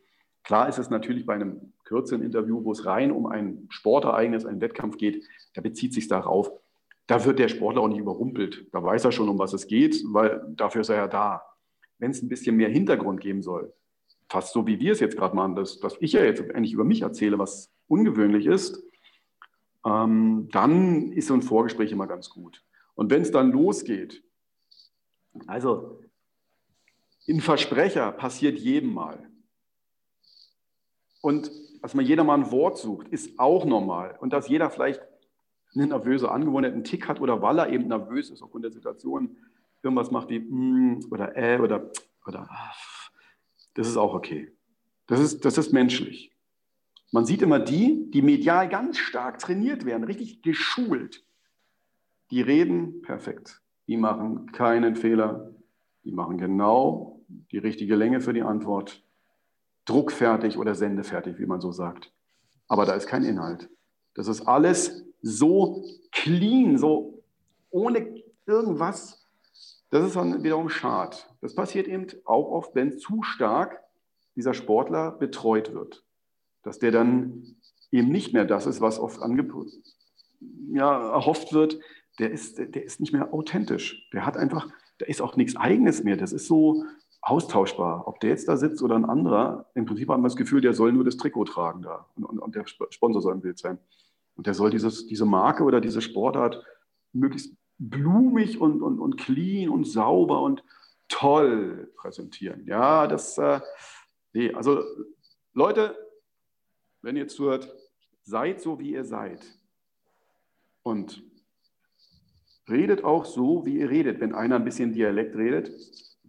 Klar ist es natürlich bei einem kürzeren Interview, wo es rein um ein Sportereignis, einen Wettkampf geht, da bezieht sich darauf. Da wird der Sportler auch nicht überrumpelt. Da weiß er schon, um was es geht, weil dafür ist er ja da. Wenn es ein bisschen mehr Hintergrund geben soll, fast so wie wir es jetzt gerade machen, dass, dass ich ja jetzt eigentlich über mich erzähle, was ungewöhnlich ist, ähm, dann ist so ein Vorgespräch immer ganz gut. Und wenn es dann losgeht, also ein Versprecher passiert jedem mal. Und dass man jeder mal ein Wort sucht, ist auch normal. Und dass jeder vielleicht eine nervöse Angewohnheit, einen Tick hat oder weil er eben nervös ist aufgrund der Situation, irgendwas macht wie mm, oder äh oder, oder das ist auch okay. Das ist, das ist menschlich. Man sieht immer die, die medial ganz stark trainiert werden, richtig geschult. Die reden perfekt. Die machen keinen Fehler. Die machen genau die richtige Länge für die Antwort druckfertig oder sendefertig, wie man so sagt. aber da ist kein Inhalt. Das ist alles so clean, so ohne irgendwas. Das ist dann wiederum schade. Das passiert eben auch oft, wenn zu stark dieser Sportler betreut wird. Dass der dann eben nicht mehr das ist, was oft ja, erhofft wird. Der ist, der ist nicht mehr authentisch. Der hat einfach, da ist auch nichts Eigenes mehr. Das ist so austauschbar. Ob der jetzt da sitzt oder ein anderer, im Prinzip haben wir das Gefühl, der soll nur das Trikot tragen da und, und, und der Sponsor soll im Bild sein. Und der soll dieses, diese Marke oder diese Sportart möglichst blumig und, und, und clean und sauber und toll präsentieren. Ja, das, äh, nee, also Leute, wenn ihr zuhört, seid so, wie ihr seid. Und redet auch so, wie ihr redet. Wenn einer ein bisschen Dialekt redet,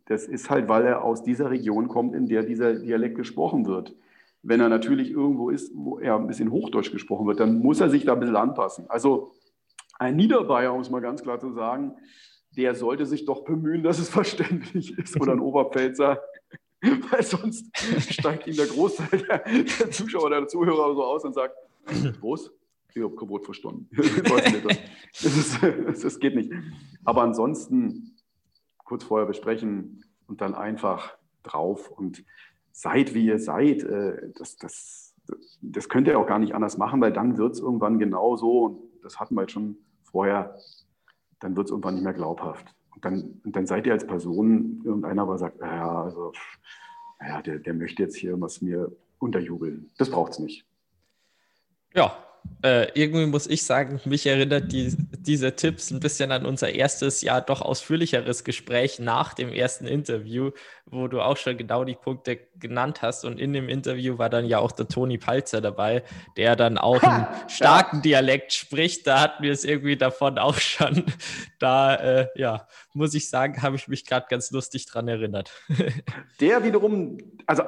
das ist halt, weil er aus dieser Region kommt, in der dieser Dialekt gesprochen wird. Wenn er natürlich irgendwo ist, wo er ein bisschen Hochdeutsch gesprochen wird, dann muss er sich da ein bisschen anpassen. Also ein Niederbayer, um es mal ganz klar zu sagen, der sollte sich doch bemühen, dass es verständlich ist. Oder ein Oberpfälzer, weil sonst steigt ihm der Großteil der, Zuschauer, der Zuhörer so aus und sagt, was? Ich habe Wort verstanden. das, ist, das geht nicht. Aber ansonsten kurz vorher besprechen und dann einfach drauf und seid, wie ihr seid. Äh, das, das, das könnt ihr auch gar nicht anders machen, weil dann wird es irgendwann genau so, und das hatten wir jetzt schon vorher, dann wird es irgendwann nicht mehr glaubhaft. Und dann, und dann seid ihr als Person, irgendeiner aber sagt, ja, also, ja, der, der möchte jetzt hier was mir unterjubeln. Das braucht es nicht. Ja, äh, irgendwie muss ich sagen, mich erinnert die, diese Tipps ein bisschen an unser erstes, ja doch ausführlicheres Gespräch nach dem ersten Interview, wo du auch schon genau die Punkte genannt hast. Und in dem Interview war dann ja auch der Toni Palzer dabei, der dann auch ha, einen starken ja. Dialekt spricht. Da hatten wir es irgendwie davon auch schon. Da, äh, ja, muss ich sagen, habe ich mich gerade ganz lustig dran erinnert. Der wiederum, also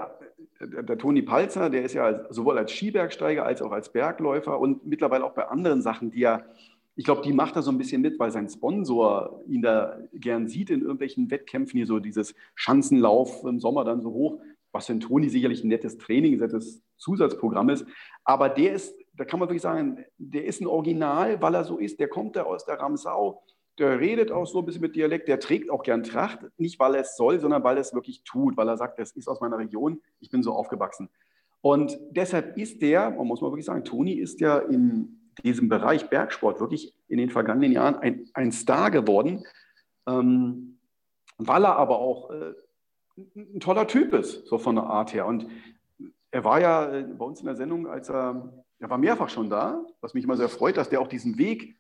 der, Toni Palzer, der ist ja sowohl als Skibergsteiger als auch als Bergläufer und mittlerweile auch bei anderen Sachen, die er, ich glaube, die macht er so ein bisschen mit, weil sein Sponsor ihn da gern sieht in irgendwelchen Wettkämpfen, hier so dieses Schanzenlauf im Sommer dann so hoch, was für ein Toni sicherlich ein nettes Training, ein nettes Zusatzprogramm ist. Aber der ist, da kann man wirklich sagen, der ist ein Original, weil er so ist. Der kommt da aus der Ramsau der redet auch so ein bisschen mit Dialekt, der trägt auch gern Tracht, nicht weil er es soll, sondern weil er es wirklich tut, weil er sagt, das ist aus meiner Region, ich bin so aufgewachsen. Und deshalb ist der, man muss mal wirklich sagen, Toni ist ja in diesem Bereich Bergsport wirklich in den vergangenen Jahren ein, ein Star geworden, ähm, weil er aber auch äh, ein toller Typ ist, so von der Art her. Und er war ja äh, bei uns in der Sendung, als er, er war mehrfach schon da, was mich immer sehr freut, dass der auch diesen Weg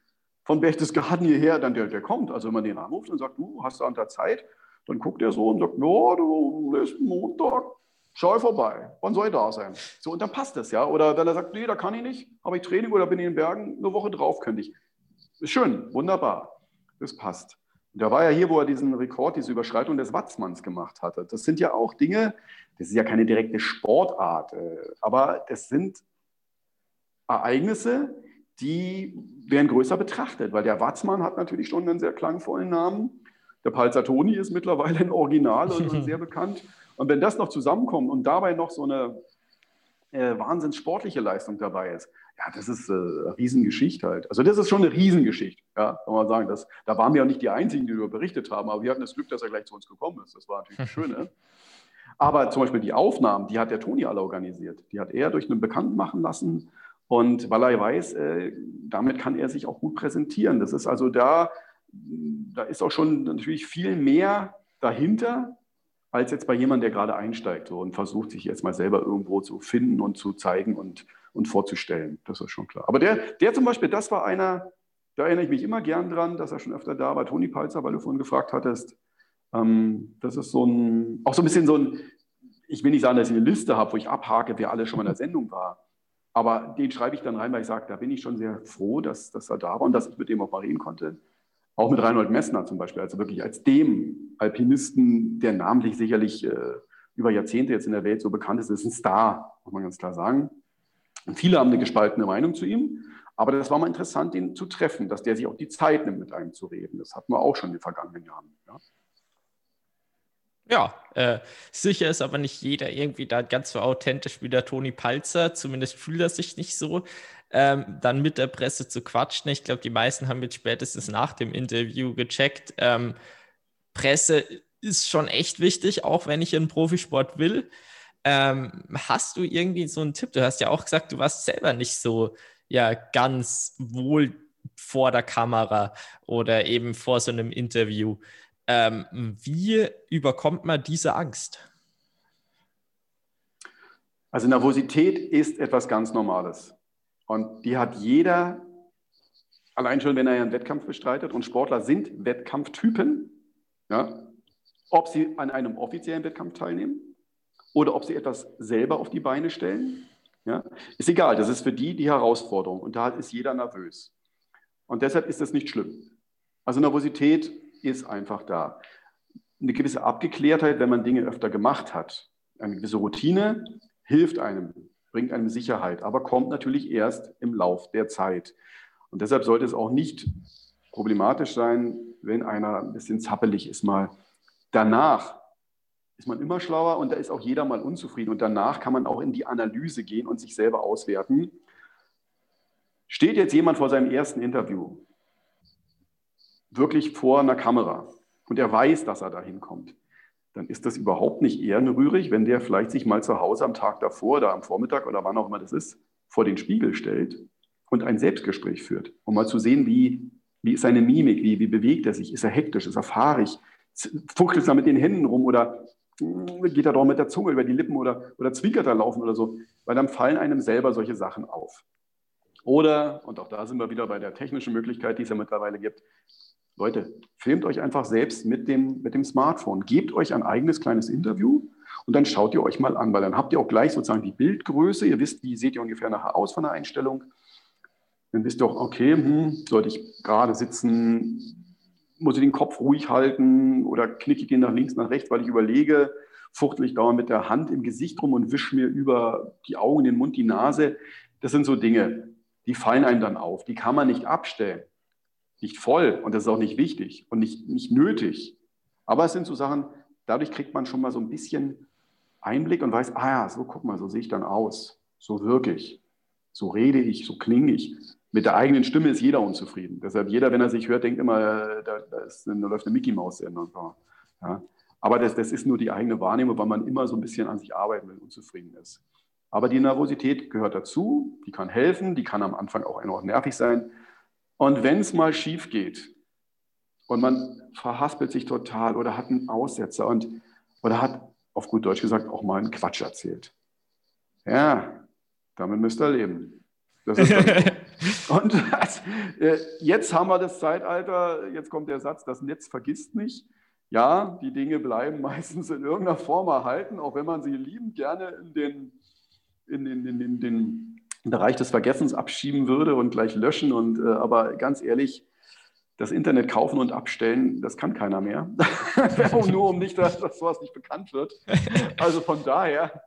von Berchtesgaden hierher, dann der, der kommt. Also wenn man den anruft und sagt, du hast da an der Zeit, dann guckt er so und sagt, ja, du lässt Montag, schau vorbei, wann soll ich da sein? So, und dann passt das, ja. Oder wenn er sagt, nee, da kann ich nicht, habe ich Training oder bin ich in den Bergen, eine Woche drauf könnte ich. Schön, wunderbar, das passt. Und da war ja hier, wo er diesen Rekord, diese Überschreitung des Watzmanns gemacht hatte. Das sind ja auch Dinge, das ist ja keine direkte Sportart, äh, aber das sind Ereignisse, die werden größer betrachtet, weil der Watzmann hat natürlich schon einen sehr klangvollen Namen. Der Palzatoni ist mittlerweile ein Original und sehr bekannt. Und wenn das noch zusammenkommt und dabei noch so eine äh, wahnsinns sportliche Leistung dabei ist, ja, das ist äh, eine Riesengeschichte halt. Also das ist schon eine Riesengeschichte, ja, kann man sagen. Das, da waren wir auch nicht die Einzigen, die darüber berichtet haben, aber wir hatten das Glück, dass er gleich zu uns gekommen ist. Das war natürlich das Schöne. Aber zum Beispiel die Aufnahmen, die hat der Toni alle organisiert. Die hat er durch einen Bekannten machen lassen und weil er weiß, äh, damit kann er sich auch gut präsentieren. Das ist also da, da ist auch schon natürlich viel mehr dahinter, als jetzt bei jemandem, der gerade einsteigt so, und versucht, sich jetzt mal selber irgendwo zu finden und zu zeigen und, und vorzustellen. Das ist schon klar. Aber der, der zum Beispiel, das war einer, da erinnere ich mich immer gern dran, dass er schon öfter da war, Toni Palzer, weil du vorhin gefragt hattest. Ähm, das ist so ein, auch so ein bisschen so ein, ich will nicht sagen, dass ich eine Liste habe, wo ich abhake, wer alle schon mal in der Sendung war. Aber den schreibe ich dann rein, weil ich sage, da bin ich schon sehr froh, dass, dass er da war und dass ich mit dem auch mal reden konnte. Auch mit Reinhold Messner zum Beispiel, also wirklich als dem Alpinisten, der namentlich sicherlich äh, über Jahrzehnte jetzt in der Welt so bekannt ist, ist ein Star, muss man ganz klar sagen. Und viele haben eine gespaltene Meinung zu ihm, aber das war mal interessant, ihn zu treffen, dass der sich auch die Zeit nimmt, mit einem zu reden. Das hatten wir auch schon in den vergangenen Jahren. Ja. Ja, äh, sicher ist aber nicht jeder irgendwie da ganz so authentisch wie der Toni Palzer. Zumindest fühlt er sich nicht so. Ähm, dann mit der Presse zu quatschen. Ich glaube, die meisten haben jetzt spätestens nach dem Interview gecheckt. Ähm, Presse ist schon echt wichtig, auch wenn ich in Profisport will. Ähm, hast du irgendwie so einen Tipp? Du hast ja auch gesagt, du warst selber nicht so ja ganz wohl vor der Kamera oder eben vor so einem Interview. Ähm, wie überkommt man diese Angst? Also Nervosität ist etwas ganz Normales. Und die hat jeder, allein schon, wenn er einen Wettkampf bestreitet. Und Sportler sind Wettkampftypen. Ja? Ob sie an einem offiziellen Wettkampf teilnehmen oder ob sie etwas selber auf die Beine stellen. Ja? Ist egal, das ist für die die Herausforderung. Und da ist jeder nervös. Und deshalb ist das nicht schlimm. Also Nervosität ist einfach da. Eine gewisse Abgeklärtheit, wenn man Dinge öfter gemacht hat, eine gewisse Routine hilft einem, bringt einem Sicherheit, aber kommt natürlich erst im Lauf der Zeit. Und deshalb sollte es auch nicht problematisch sein, wenn einer ein bisschen zappelig ist mal. Danach ist man immer schlauer und da ist auch jeder mal unzufrieden. Und danach kann man auch in die Analyse gehen und sich selber auswerten. Steht jetzt jemand vor seinem ersten Interview wirklich vor einer Kamera. Und er weiß, dass er da hinkommt, dann ist das überhaupt nicht ehrenrührig, wenn der vielleicht sich mal zu Hause am Tag davor oder am Vormittag oder wann auch immer das ist, vor den Spiegel stellt und ein Selbstgespräch führt, um mal zu sehen, wie, wie ist seine Mimik, wie, wie bewegt er sich, ist er hektisch, ist er fahrig, fuchtelt er mit den Händen rum oder hm, geht er doch mit der Zunge über die Lippen oder, oder zwinkert er laufen oder so, weil dann fallen einem selber solche Sachen auf. Oder, und auch da sind wir wieder bei der technischen Möglichkeit, die es ja mittlerweile gibt, Leute, filmt euch einfach selbst mit dem, mit dem Smartphone. Gebt euch ein eigenes kleines Interview und dann schaut ihr euch mal an, weil dann habt ihr auch gleich sozusagen die Bildgröße. Ihr wisst, wie seht ihr ungefähr nachher aus von der Einstellung. Dann wisst ihr auch, okay, hm, sollte ich gerade sitzen, muss ich den Kopf ruhig halten oder knicke ich ihn nach links, nach rechts, weil ich überlege, fuchtel ich dauernd mit der Hand im Gesicht rum und wische mir über die Augen, den Mund, die Nase. Das sind so Dinge, die fallen einem dann auf. Die kann man nicht abstellen nicht voll und das ist auch nicht wichtig und nicht, nicht nötig. Aber es sind so Sachen, dadurch kriegt man schon mal so ein bisschen Einblick und weiß, ah ja, so guck mal, so sehe ich dann aus, so wirke ich, so rede ich, so klinge ich. Mit der eigenen Stimme ist jeder unzufrieden. Deshalb jeder, wenn er sich hört, denkt immer, äh, da, da, ist, da läuft eine Mickey Maus Sendung. Ja. Aber das, das ist nur die eigene Wahrnehmung, weil man immer so ein bisschen an sich arbeiten will, unzufrieden ist. Aber die Nervosität gehört dazu, die kann helfen, die kann am Anfang auch einfach nervig sein. Und wenn es mal schief geht und man verhaspelt sich total oder hat einen Aussetzer und, oder hat auf gut Deutsch gesagt auch mal einen Quatsch erzählt. Ja, damit müsst ihr leben. Und das, äh, jetzt haben wir das Zeitalter, jetzt kommt der Satz, das Netz vergisst nicht. Ja, die Dinge bleiben meistens in irgendeiner Form erhalten, auch wenn man sie liebend gerne in den, in, in, in, in den Bereich des Vergessens abschieben würde und gleich löschen. Und, äh, aber ganz ehrlich, das Internet kaufen und abstellen, das kann keiner mehr. Nur um nicht, dass, dass sowas nicht bekannt wird. Also von daher,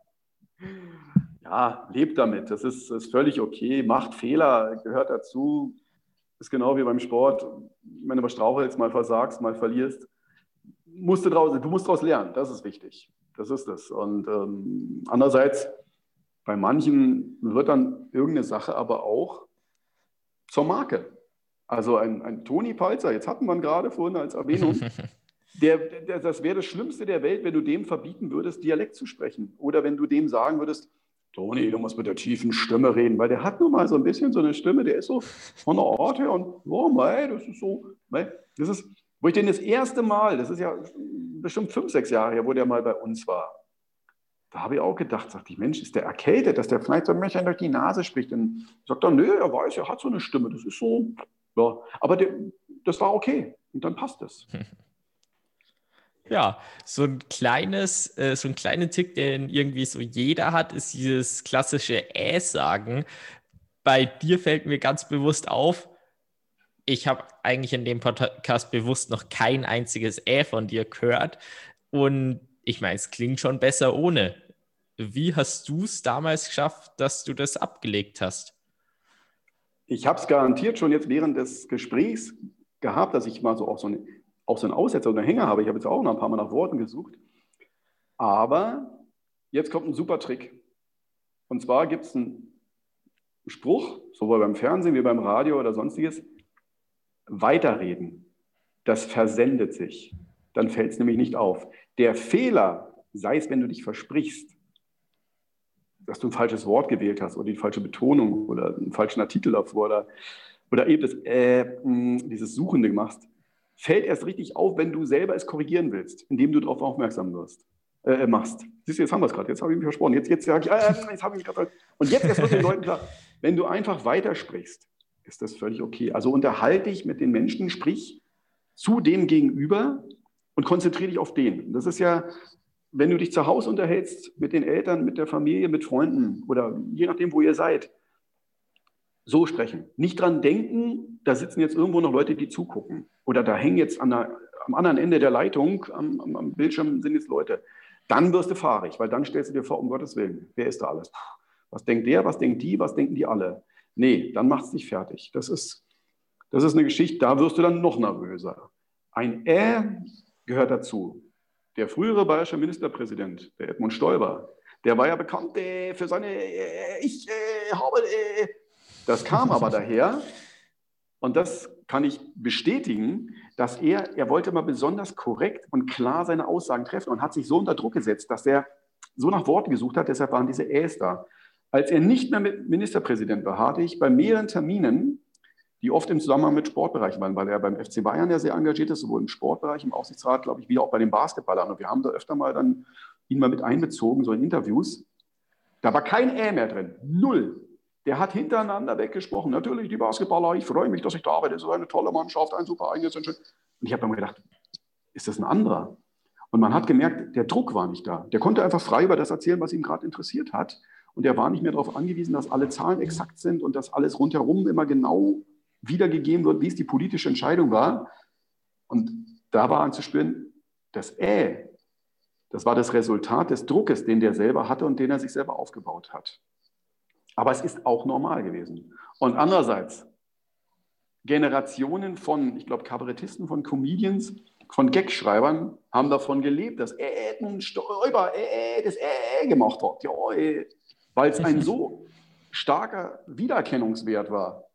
ja, lebt damit. Das ist, ist völlig okay. Macht Fehler, gehört dazu. Ist genau wie beim Sport. Wenn du mal strauchelst, mal versagst, mal verlierst, musst du, draus, du musst daraus lernen. Das ist wichtig. Das ist es. Und ähm, andererseits, bei manchen wird dann irgendeine Sache aber auch zur Marke. Also ein, ein Toni Palzer, jetzt hatten wir ihn gerade vorhin als Erwähnung, der, der, das wäre das Schlimmste der Welt, wenn du dem verbieten würdest, Dialekt zu sprechen. Oder wenn du dem sagen würdest, Toni, du musst mit der tiefen Stimme reden, weil der hat nun mal so ein bisschen so eine Stimme, der ist so von der Art her und, oh mei, das ist so, mei, das ist, wo ich den das erste Mal, das ist ja bestimmt fünf, sechs Jahre her, wo der mal bei uns war, da habe ich auch gedacht, sagt ich, Mensch, ist der erkältet, dass der vielleicht so ein bisschen durch die Nase spricht? Dann sagt er, nö, er weiß, er hat so eine Stimme, das ist so, ja. Aber der, das war okay und dann passt es. Ja, so ein kleines, äh, so ein kleiner Tick, den irgendwie so jeder hat, ist dieses klassische Äh-Sagen. Bei dir fällt mir ganz bewusst auf, ich habe eigentlich in dem Podcast bewusst noch kein einziges Äh von dir gehört. Und ich meine, es klingt schon besser ohne. Wie hast du es damals geschafft, dass du das abgelegt hast? Ich habe es garantiert schon jetzt während des Gesprächs gehabt, dass ich mal so auch so, eine, auch so einen Aussetzer oder einen Hänger habe. Ich habe jetzt auch noch ein paar Mal nach Worten gesucht. Aber jetzt kommt ein super Trick. Und zwar gibt es einen Spruch, sowohl beim Fernsehen wie beim Radio oder sonstiges, weiterreden. Das versendet sich. Dann fällt es nämlich nicht auf. Der Fehler, sei es, wenn du dich versprichst, dass du ein falsches Wort gewählt hast oder die falsche Betonung oder einen falschen Artikel davor oder, oder eben das, äh, dieses Suchende machst, fällt erst richtig auf, wenn du selber es korrigieren willst, indem du darauf aufmerksam wirst, äh, machst. Siehst du, jetzt haben wir es gerade, jetzt habe ich mich versprochen, jetzt, jetzt sage ich, äh, jetzt habe ich mich gerade. Und jetzt erst wird den Leuten klar, wenn du einfach weitersprichst, ist das völlig okay. Also unterhalte dich mit den Menschen, sprich zu dem Gegenüber und konzentriere dich auf den. Das ist ja, wenn du dich zu Hause unterhältst mit den Eltern, mit der Familie, mit Freunden oder je nachdem, wo ihr seid, so sprechen. Nicht dran denken, da sitzen jetzt irgendwo noch Leute, die zugucken. Oder da hängen jetzt der, am anderen Ende der Leitung, am, am, am, Bildschirm sind jetzt Leute. Dann wirst du fahrig, weil dann stellst du dir vor, um Gottes Willen, wer ist da alles? Was denkt der, was denkt die, was denken die alle? Nee, dann macht es dich fertig. Das ist, das ist eine Geschichte, da wirst du dann noch nervöser. Ein Äh gehört dazu. Der frühere bayerische Ministerpräsident, der Edmund Stoiber, der war ja bekannt äh, für seine äh, Ich äh, habe. Äh. Das kam aber daher, und das kann ich bestätigen, dass er, er wollte mal besonders korrekt und klar seine Aussagen treffen und hat sich so unter Druck gesetzt, dass er so nach Worten gesucht hat, deshalb waren diese Äs da. Als er nicht mehr mit Ministerpräsident war, hatte ich bei mehreren Terminen die oft im Zusammenhang mit Sportbereichen waren, weil er beim FC Bayern ja sehr engagiert ist, sowohl im Sportbereich, im Aufsichtsrat, glaube ich, wie auch bei den Basketballern. Und wir haben da öfter mal dann ihn mal mit einbezogen, so in Interviews. Da war kein Ä mehr drin. Null. Der hat hintereinander weggesprochen. Natürlich, die Basketballer, ich freue mich, dass ich da bin. Das ist eine tolle Mannschaft, ein super Einsatz. Und ich habe mir gedacht, ist das ein anderer? Und man hat gemerkt, der Druck war nicht da. Der konnte einfach frei über das erzählen, was ihn gerade interessiert hat. Und er war nicht mehr darauf angewiesen, dass alle Zahlen exakt sind und dass alles rundherum immer genau wiedergegeben wird, wie es die politische Entscheidung war. Und da war anzuspüren, das Äh, das war das Resultat des Druckes, den der selber hatte und den er sich selber aufgebaut hat. Aber es ist auch normal gewesen. Und andererseits, Generationen von, ich glaube, Kabarettisten, von Comedians, von Gagschreibern haben davon gelebt, dass Edmund Stoiber äh, das äh, gemacht hat. Ja, äh, weil es ein so starker Wiedererkennungswert war.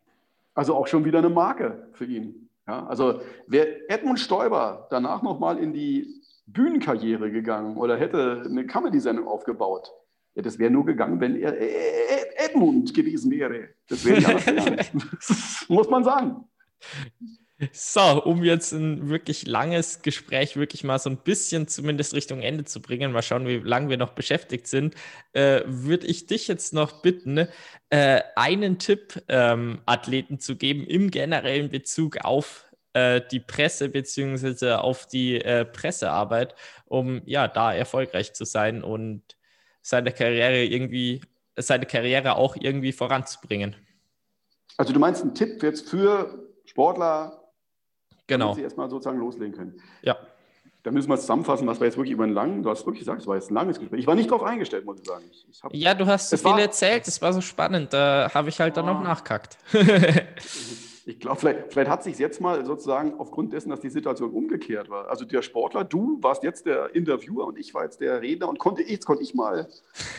Also auch schon wieder eine Marke für ihn. Ja, also wäre Edmund Stoiber danach nochmal in die Bühnenkarriere gegangen oder hätte eine Comedy-Sendung aufgebaut, ja, das wäre nur gegangen, wenn er Edmund gewesen wäre. Das wäre ja muss man sagen. So, um jetzt ein wirklich langes Gespräch wirklich mal so ein bisschen zumindest Richtung Ende zu bringen, mal schauen, wie lange wir noch beschäftigt sind, äh, würde ich dich jetzt noch bitten, äh, einen Tipp ähm, Athleten zu geben im generellen Bezug auf äh, die Presse beziehungsweise auf die äh, Pressearbeit, um ja da erfolgreich zu sein und seine Karriere irgendwie, seine Karriere auch irgendwie voranzubringen. Also du meinst einen Tipp jetzt für Sportler, genau. sie erstmal sozusagen loslegen können. Ja. Da müssen wir zusammenfassen, was war jetzt wirklich über einen langen, du hast wirklich gesagt, es war jetzt ein langes Gespräch. Ich war nicht darauf eingestellt, muss ich sagen. Ich, ich hab, ja, du hast so viel war, erzählt, es war so spannend, da habe ich halt oh. dann noch ah. nachkackt. ich glaube, vielleicht, vielleicht, hat sich jetzt mal sozusagen aufgrund dessen, dass die Situation umgekehrt war. Also der Sportler, du warst jetzt der Interviewer und ich war jetzt der Redner und konnte, jetzt konnte ich mal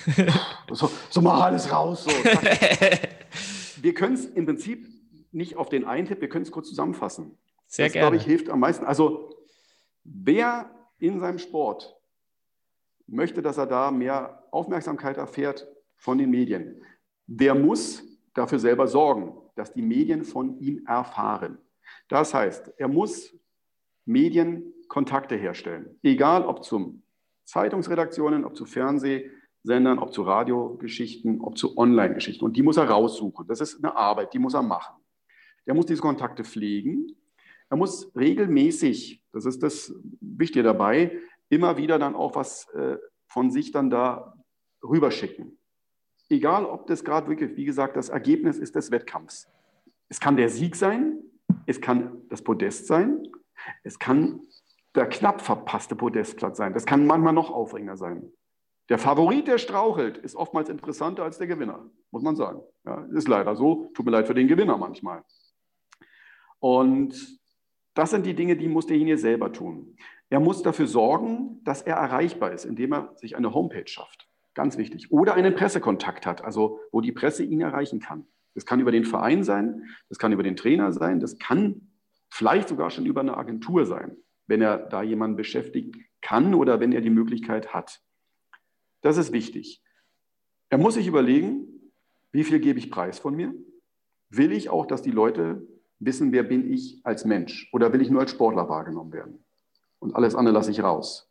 so, so mal alles raus. So. Wir können es im Prinzip nicht auf den einen Tipp, wir können es kurz zusammenfassen. Sehr das, gerne. glaube ich, hilft am meisten. Also, wer in seinem Sport möchte, dass er da mehr Aufmerksamkeit erfährt von den Medien, der muss dafür selber sorgen, dass die Medien von ihm erfahren. Das heißt, er muss Medienkontakte herstellen, egal ob zum Zeitungsredaktionen, ob zu Fernsehsendern, ob zu Radiogeschichten, ob zu Online-Geschichten. Und die muss er raussuchen. Das ist eine Arbeit, die muss er machen. Er muss diese Kontakte pflegen er muss regelmäßig, das ist das Wichtige dabei, immer wieder dann auch was äh, von sich dann da rüberschicken. Egal, ob das gerade wirklich, wie gesagt, das Ergebnis ist des Wettkampfs. Es kann der Sieg sein, es kann das Podest sein, es kann der knapp verpasste Podestplatz sein. Das kann manchmal noch aufregender sein. Der Favorit, der strauchelt, ist oftmals interessanter als der Gewinner, muss man sagen. Ja, ist leider so. Tut mir leid für den Gewinner manchmal. Und das sind die Dinge, die muss derjenige selber tun. Er muss dafür sorgen, dass er erreichbar ist, indem er sich eine Homepage schafft. Ganz wichtig. Oder einen Pressekontakt hat, also wo die Presse ihn erreichen kann. Das kann über den Verein sein, das kann über den Trainer sein, das kann vielleicht sogar schon über eine Agentur sein, wenn er da jemanden beschäftigt kann oder wenn er die Möglichkeit hat. Das ist wichtig. Er muss sich überlegen, wie viel gebe ich preis von mir? Will ich auch, dass die Leute wissen, wer bin ich als Mensch? Oder will ich nur als Sportler wahrgenommen werden? Und alles andere lasse ich raus.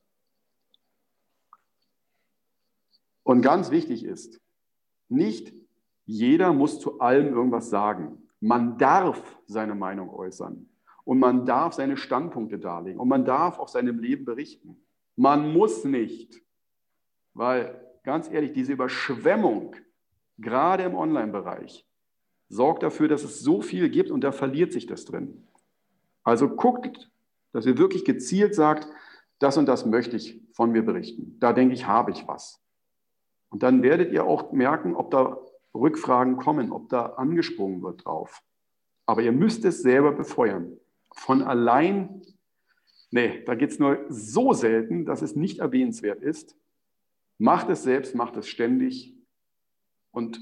Und ganz wichtig ist, nicht jeder muss zu allem irgendwas sagen. Man darf seine Meinung äußern und man darf seine Standpunkte darlegen und man darf auch seinem Leben berichten. Man muss nicht, weil ganz ehrlich, diese Überschwemmung, gerade im Online-Bereich, sorgt dafür, dass es so viel gibt und da verliert sich das drin. Also guckt, dass ihr wirklich gezielt sagt, das und das möchte ich von mir berichten. Da denke ich, habe ich was. Und dann werdet ihr auch merken, ob da Rückfragen kommen, ob da angesprungen wird drauf. Aber ihr müsst es selber befeuern. Von allein, nee, da geht es nur so selten, dass es nicht erwähnenswert ist. Macht es selbst, macht es ständig und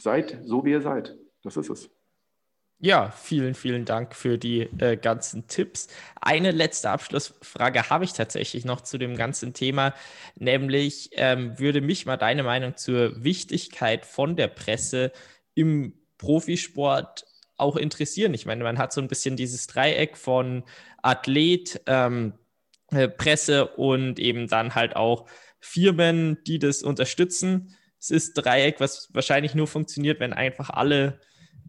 seid so, wie ihr seid. Das ist es. Ja, vielen, vielen Dank für die äh, ganzen Tipps. Eine letzte Abschlussfrage habe ich tatsächlich noch zu dem ganzen Thema, nämlich ähm, würde mich mal deine Meinung zur Wichtigkeit von der Presse im Profisport auch interessieren. Ich meine, man hat so ein bisschen dieses Dreieck von Athlet, ähm, äh, Presse und eben dann halt auch Firmen, die das unterstützen. Es ist Dreieck, was wahrscheinlich nur funktioniert, wenn einfach alle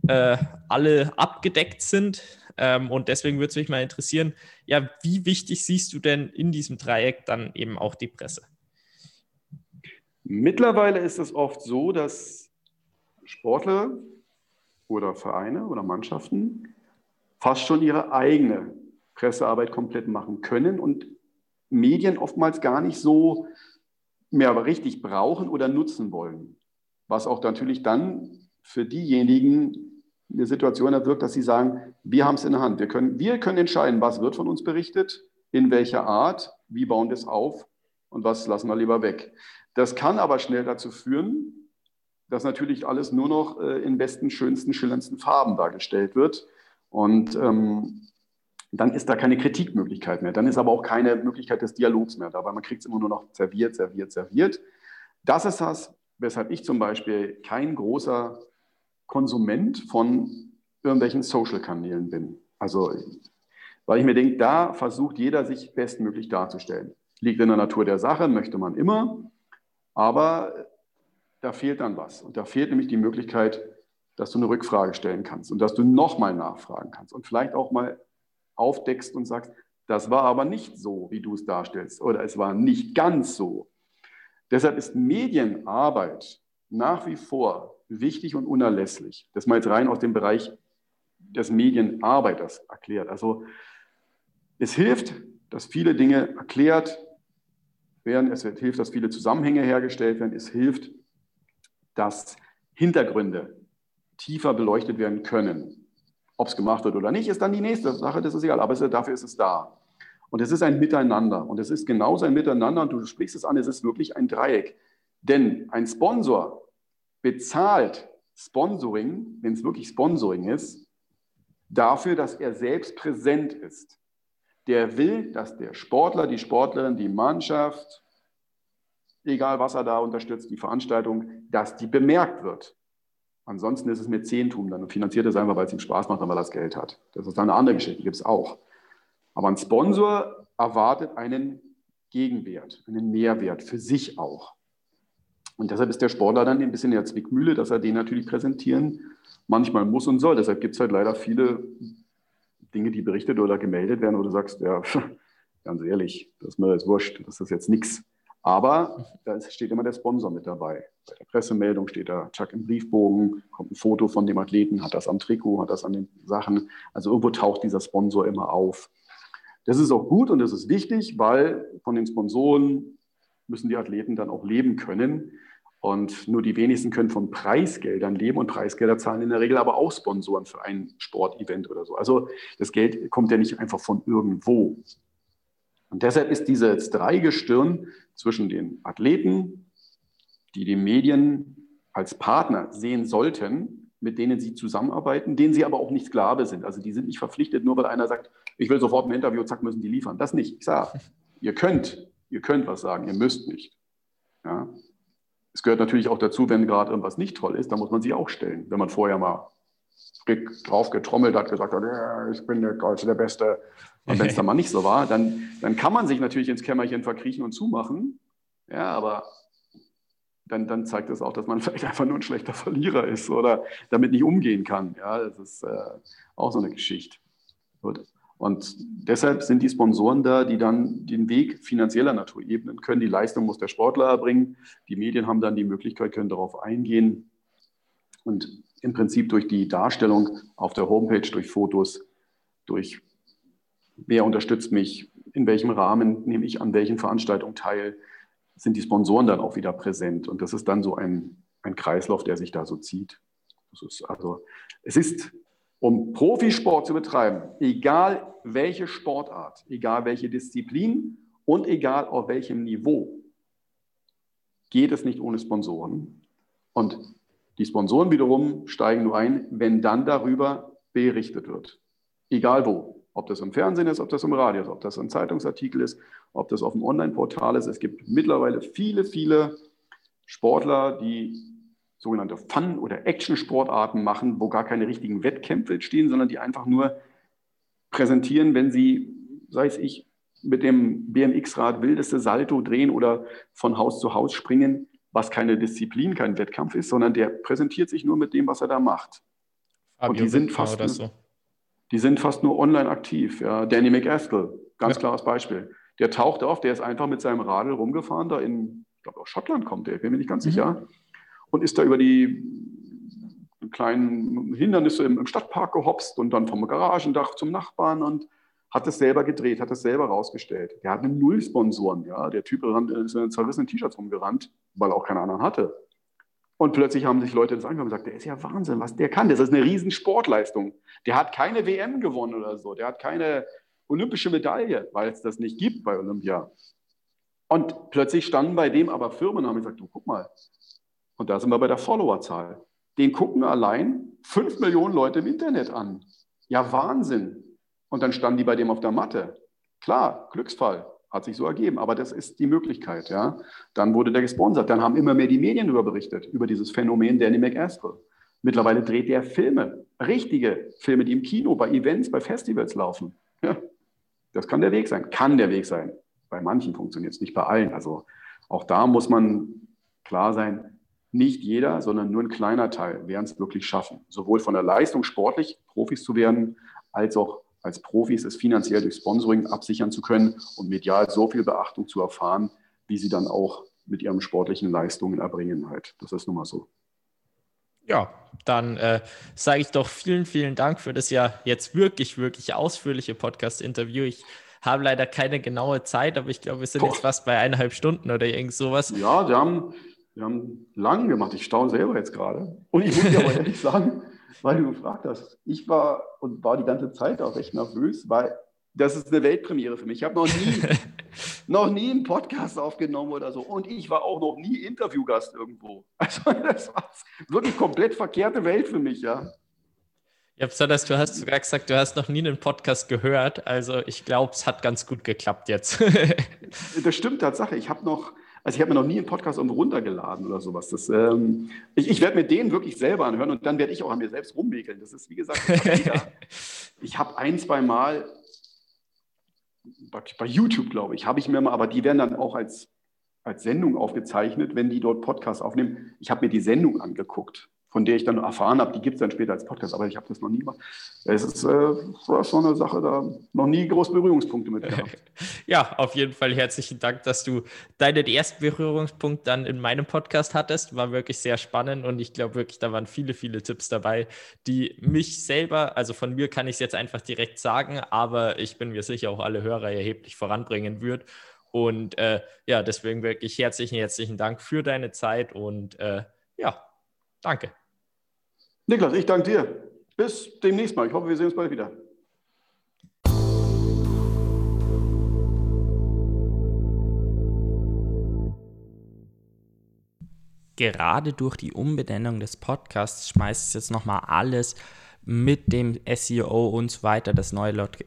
äh, alle abgedeckt sind. Ähm, und deswegen würde es mich mal interessieren, ja, wie wichtig siehst du denn in diesem Dreieck dann eben auch die Presse? Mittlerweile ist es oft so, dass Sportler oder Vereine oder Mannschaften fast schon ihre eigene Pressearbeit komplett machen können und Medien oftmals gar nicht so mehr richtig brauchen oder nutzen wollen. Was auch natürlich dann für diejenigen eine Situation erwirkt, dass sie sagen, wir haben es in der Hand. Wir können, wir können entscheiden, was wird von uns berichtet, in welcher Art, wie bauen wir es auf und was lassen wir lieber weg. Das kann aber schnell dazu führen, dass natürlich alles nur noch äh, in besten, schönsten, schillerndsten Farben dargestellt wird. Und ähm, dann ist da keine Kritikmöglichkeit mehr. Dann ist aber auch keine Möglichkeit des Dialogs mehr da, weil man kriegt es immer nur noch serviert, serviert, serviert. Das ist das, weshalb ich zum Beispiel kein großer Konsument von irgendwelchen Social-Kanälen bin. Also, weil ich mir denke, da versucht jeder sich bestmöglich darzustellen. Liegt in der Natur der Sache, möchte man immer, aber da fehlt dann was. Und da fehlt nämlich die Möglichkeit, dass du eine Rückfrage stellen kannst und dass du nochmal nachfragen kannst und vielleicht auch mal aufdeckst und sagst, das war aber nicht so, wie du es darstellst, oder es war nicht ganz so. Deshalb ist Medienarbeit nach wie vor wichtig und unerlässlich. Das mal jetzt rein aus dem Bereich des Medienarbeiters erklärt. Also es hilft, dass viele Dinge erklärt werden, es hilft, dass viele Zusammenhänge hergestellt werden, es hilft, dass Hintergründe tiefer beleuchtet werden können. Ob es gemacht wird oder nicht, ist dann die nächste Sache, das ist egal, aber dafür ist es da. Und es ist ein Miteinander und es ist genauso ein Miteinander und du sprichst es an, es ist wirklich ein Dreieck. Denn ein Sponsor bezahlt Sponsoring, wenn es wirklich Sponsoring ist, dafür, dass er selbst präsent ist. Der will, dass der Sportler, die Sportlerin, die Mannschaft, egal was er da unterstützt, die Veranstaltung, dass die bemerkt wird. Ansonsten ist es mit Zehntum, dann finanziert er es einfach, weil es ihm Spaß macht und weil er das Geld hat. Das ist dann eine andere Geschichte, gibt es auch. Aber ein Sponsor erwartet einen Gegenwert, einen Mehrwert für sich auch. Und deshalb ist der Sportler dann ein bisschen in der Zwickmühle, dass er den natürlich präsentieren manchmal muss und soll. Deshalb gibt es halt leider viele Dinge, die berichtet oder gemeldet werden, wo du sagst, ja, ganz ehrlich, das ist mir jetzt wurscht, das ist jetzt nichts. Aber da steht immer der Sponsor mit dabei. Bei der Pressemeldung steht da Chuck im Briefbogen, kommt ein Foto von dem Athleten, hat das am Trikot, hat das an den Sachen. Also irgendwo taucht dieser Sponsor immer auf. Das ist auch gut und das ist wichtig, weil von den Sponsoren müssen die Athleten dann auch leben können. Und nur die wenigsten können von Preisgeldern leben und Preisgelder zahlen in der Regel aber auch Sponsoren für ein Sportevent oder so. Also das Geld kommt ja nicht einfach von irgendwo. Und deshalb ist dieses Dreigestirn zwischen den Athleten, die die Medien als Partner sehen sollten, mit denen sie zusammenarbeiten, denen sie aber auch nicht Sklave sind. Also die sind nicht verpflichtet, nur weil einer sagt, ich will sofort ein Interview, zack, müssen die liefern. Das nicht. Ich sage, ihr könnt, ihr könnt was sagen, ihr müsst nicht. Ja. Es gehört natürlich auch dazu, wenn gerade irgendwas nicht toll ist, dann muss man sich auch stellen. Wenn man vorher mal drauf getrommelt hat, gesagt hat, ja, ich bin der Geilste, der Beste. Und wenn es dann mal nicht so war, dann, dann kann man sich natürlich ins Kämmerchen verkriechen und zumachen. Ja, aber dann, dann zeigt es das auch, dass man vielleicht einfach nur ein schlechter Verlierer ist oder damit nicht umgehen kann. Ja, das ist äh, auch so eine Geschichte. Gut. Und deshalb sind die Sponsoren da, die dann den Weg finanzieller Natur ebnen können. Die Leistung muss der Sportler erbringen. Die Medien haben dann die Möglichkeit, können darauf eingehen. Und im Prinzip durch die Darstellung auf der Homepage, durch Fotos, durch wer unterstützt mich, in welchem Rahmen nehme ich an welchen Veranstaltungen teil, sind die Sponsoren dann auch wieder präsent. Und das ist dann so ein, ein Kreislauf, der sich da so zieht. Also, es ist um Profisport zu betreiben, egal welche Sportart, egal welche Disziplin und egal auf welchem Niveau, geht es nicht ohne Sponsoren. Und die Sponsoren wiederum steigen nur ein, wenn dann darüber berichtet wird. Egal wo. Ob das im Fernsehen ist, ob das im Radio ist, ob das ein Zeitungsartikel ist, ob das auf dem Online-Portal ist. Es gibt mittlerweile viele, viele Sportler, die sogenannte Fun- oder Action-Sportarten machen, wo gar keine richtigen Wettkämpfe stehen, sondern die einfach nur präsentieren, wenn sie, sei es ich, mit dem BMX-Rad wildeste Salto drehen oder von Haus zu Haus springen, was keine Disziplin, kein Wettkampf ist, sondern der präsentiert sich nur mit dem, was er da macht. Fabio Und die sind fast, nur, so. die sind fast nur online aktiv. Ja. Danny McAskill, ganz ja. klares Beispiel. Der taucht auf, der ist einfach mit seinem Radl rumgefahren, da in, ich glaube, aus Schottland kommt der, ich bin mir nicht ganz mhm. sicher und ist da über die kleinen Hindernisse im, Stadtpark gehopst und dann vom Garagendach zum Nachbarn und hat es selber gedreht, hat es selber rausgestellt. Der hatte null Sponsoren. Ja? Der Typ ist in zerrissenen T-Shirts rumgerannt, weil auch keine anderen hatte. Und plötzlich haben sich Leute das angehört und gesagt, der ist ja Wahnsinn, was der kann. Das ist eine riesen Sportleistung. Der hat keine WM gewonnen oder so. Der hat keine olympische Medaille, weil es das nicht gibt bei Olympia. Und plötzlich standen bei dem aber Firmen und haben gesagt, du guck mal, und da sind wir bei der Followerzahl. Den gucken allein 5 Millionen Leute im Internet an. Ja, Wahnsinn. Und dann standen die bei dem auf der Matte. Klar, Glücksfall, hat sich so ergeben, aber das ist die Möglichkeit. Ja. Dann wurde der gesponsert. Dann haben immer mehr die Medien darüber berichtet, über dieses Phänomen Danny McAskill. Mittlerweile dreht er Filme, richtige Filme, die im Kino, bei Events, bei Festivals laufen. Ja. Das kann der Weg sein, kann der Weg sein. Bei manchen funktioniert es nicht bei allen. Also auch da muss man klar sein, nicht jeder, sondern nur ein kleiner Teil werden es wirklich schaffen. Sowohl von der Leistung sportlich Profis zu werden, als auch als Profis es finanziell durch Sponsoring absichern zu können und medial so viel Beachtung zu erfahren, wie sie dann auch mit ihren sportlichen Leistungen erbringen halt. Das ist nun mal so. Ja, dann äh, sage ich doch vielen, vielen Dank für das ja jetzt wirklich, wirklich ausführliche Podcast-Interview. Ich habe leider keine genaue Zeit, aber ich glaube, wir sind Boah. jetzt fast bei eineinhalb Stunden oder irgend sowas. Ja, wir haben, wir haben lang gemacht. Ich staune selber jetzt gerade. Und ich muss dir aber ehrlich sagen, weil du gefragt hast, ich war und war die ganze Zeit auch recht nervös, weil das ist eine Weltpremiere für mich. Ich habe noch nie, noch nie einen Podcast aufgenommen oder so. Und ich war auch noch nie Interviewgast irgendwo. Also das war wirklich komplett verkehrte Welt für mich, ja. Ja, besonders du hast sogar gesagt, du hast noch nie einen Podcast gehört. Also ich glaube, es hat ganz gut geklappt jetzt. das stimmt Tatsache. Ich habe noch, also ich habe mir noch nie einen Podcast irgendwo runtergeladen oder sowas. Das, ähm, ich, ich werde mir den wirklich selber anhören und dann werde ich auch an mir selbst rummäkeln. Das ist, wie gesagt, ich habe ein, zwei Mal bei, YouTube, glaube ich, habe ich mir mal, aber die werden dann auch als, als Sendung aufgezeichnet, wenn die dort Podcasts aufnehmen. Ich habe mir die Sendung angeguckt von der ich dann erfahren habe, die gibt es dann später als Podcast, aber ich habe das noch nie gemacht. Es ist äh, so eine Sache, da noch nie groß Berührungspunkte mit gehabt. Ja, auf jeden Fall herzlichen Dank, dass du deinen ersten Berührungspunkt dann in meinem Podcast hattest. War wirklich sehr spannend und ich glaube wirklich, da waren viele, viele Tipps dabei, die mich selber, also von mir kann ich es jetzt einfach direkt sagen, aber ich bin mir sicher auch alle Hörer erheblich voranbringen wird. Und äh, ja, deswegen wirklich herzlichen, herzlichen Dank für deine Zeit und äh, ja, danke. Niklas, ich danke dir. Bis demnächst mal. Ich hoffe, wir sehen uns bald wieder. Gerade durch die Umbenennung des Podcasts schmeißt es jetzt nochmal alles mit dem SEO und so weiter, das neue Lot.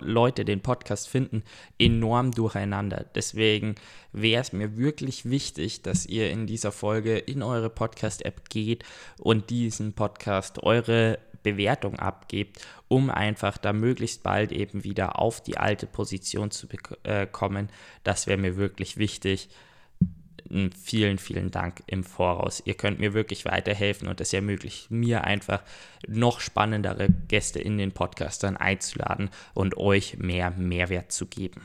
Leute, den Podcast finden, enorm durcheinander. Deswegen wäre es mir wirklich wichtig, dass ihr in dieser Folge in eure Podcast-App geht und diesen Podcast eure Bewertung abgebt, um einfach da möglichst bald eben wieder auf die alte Position zu bekommen. Äh, das wäre mir wirklich wichtig. Vielen, vielen Dank im Voraus. Ihr könnt mir wirklich weiterhelfen und es ermöglicht mir einfach noch spannendere Gäste in den Podcast dann einzuladen und euch mehr Mehrwert zu geben.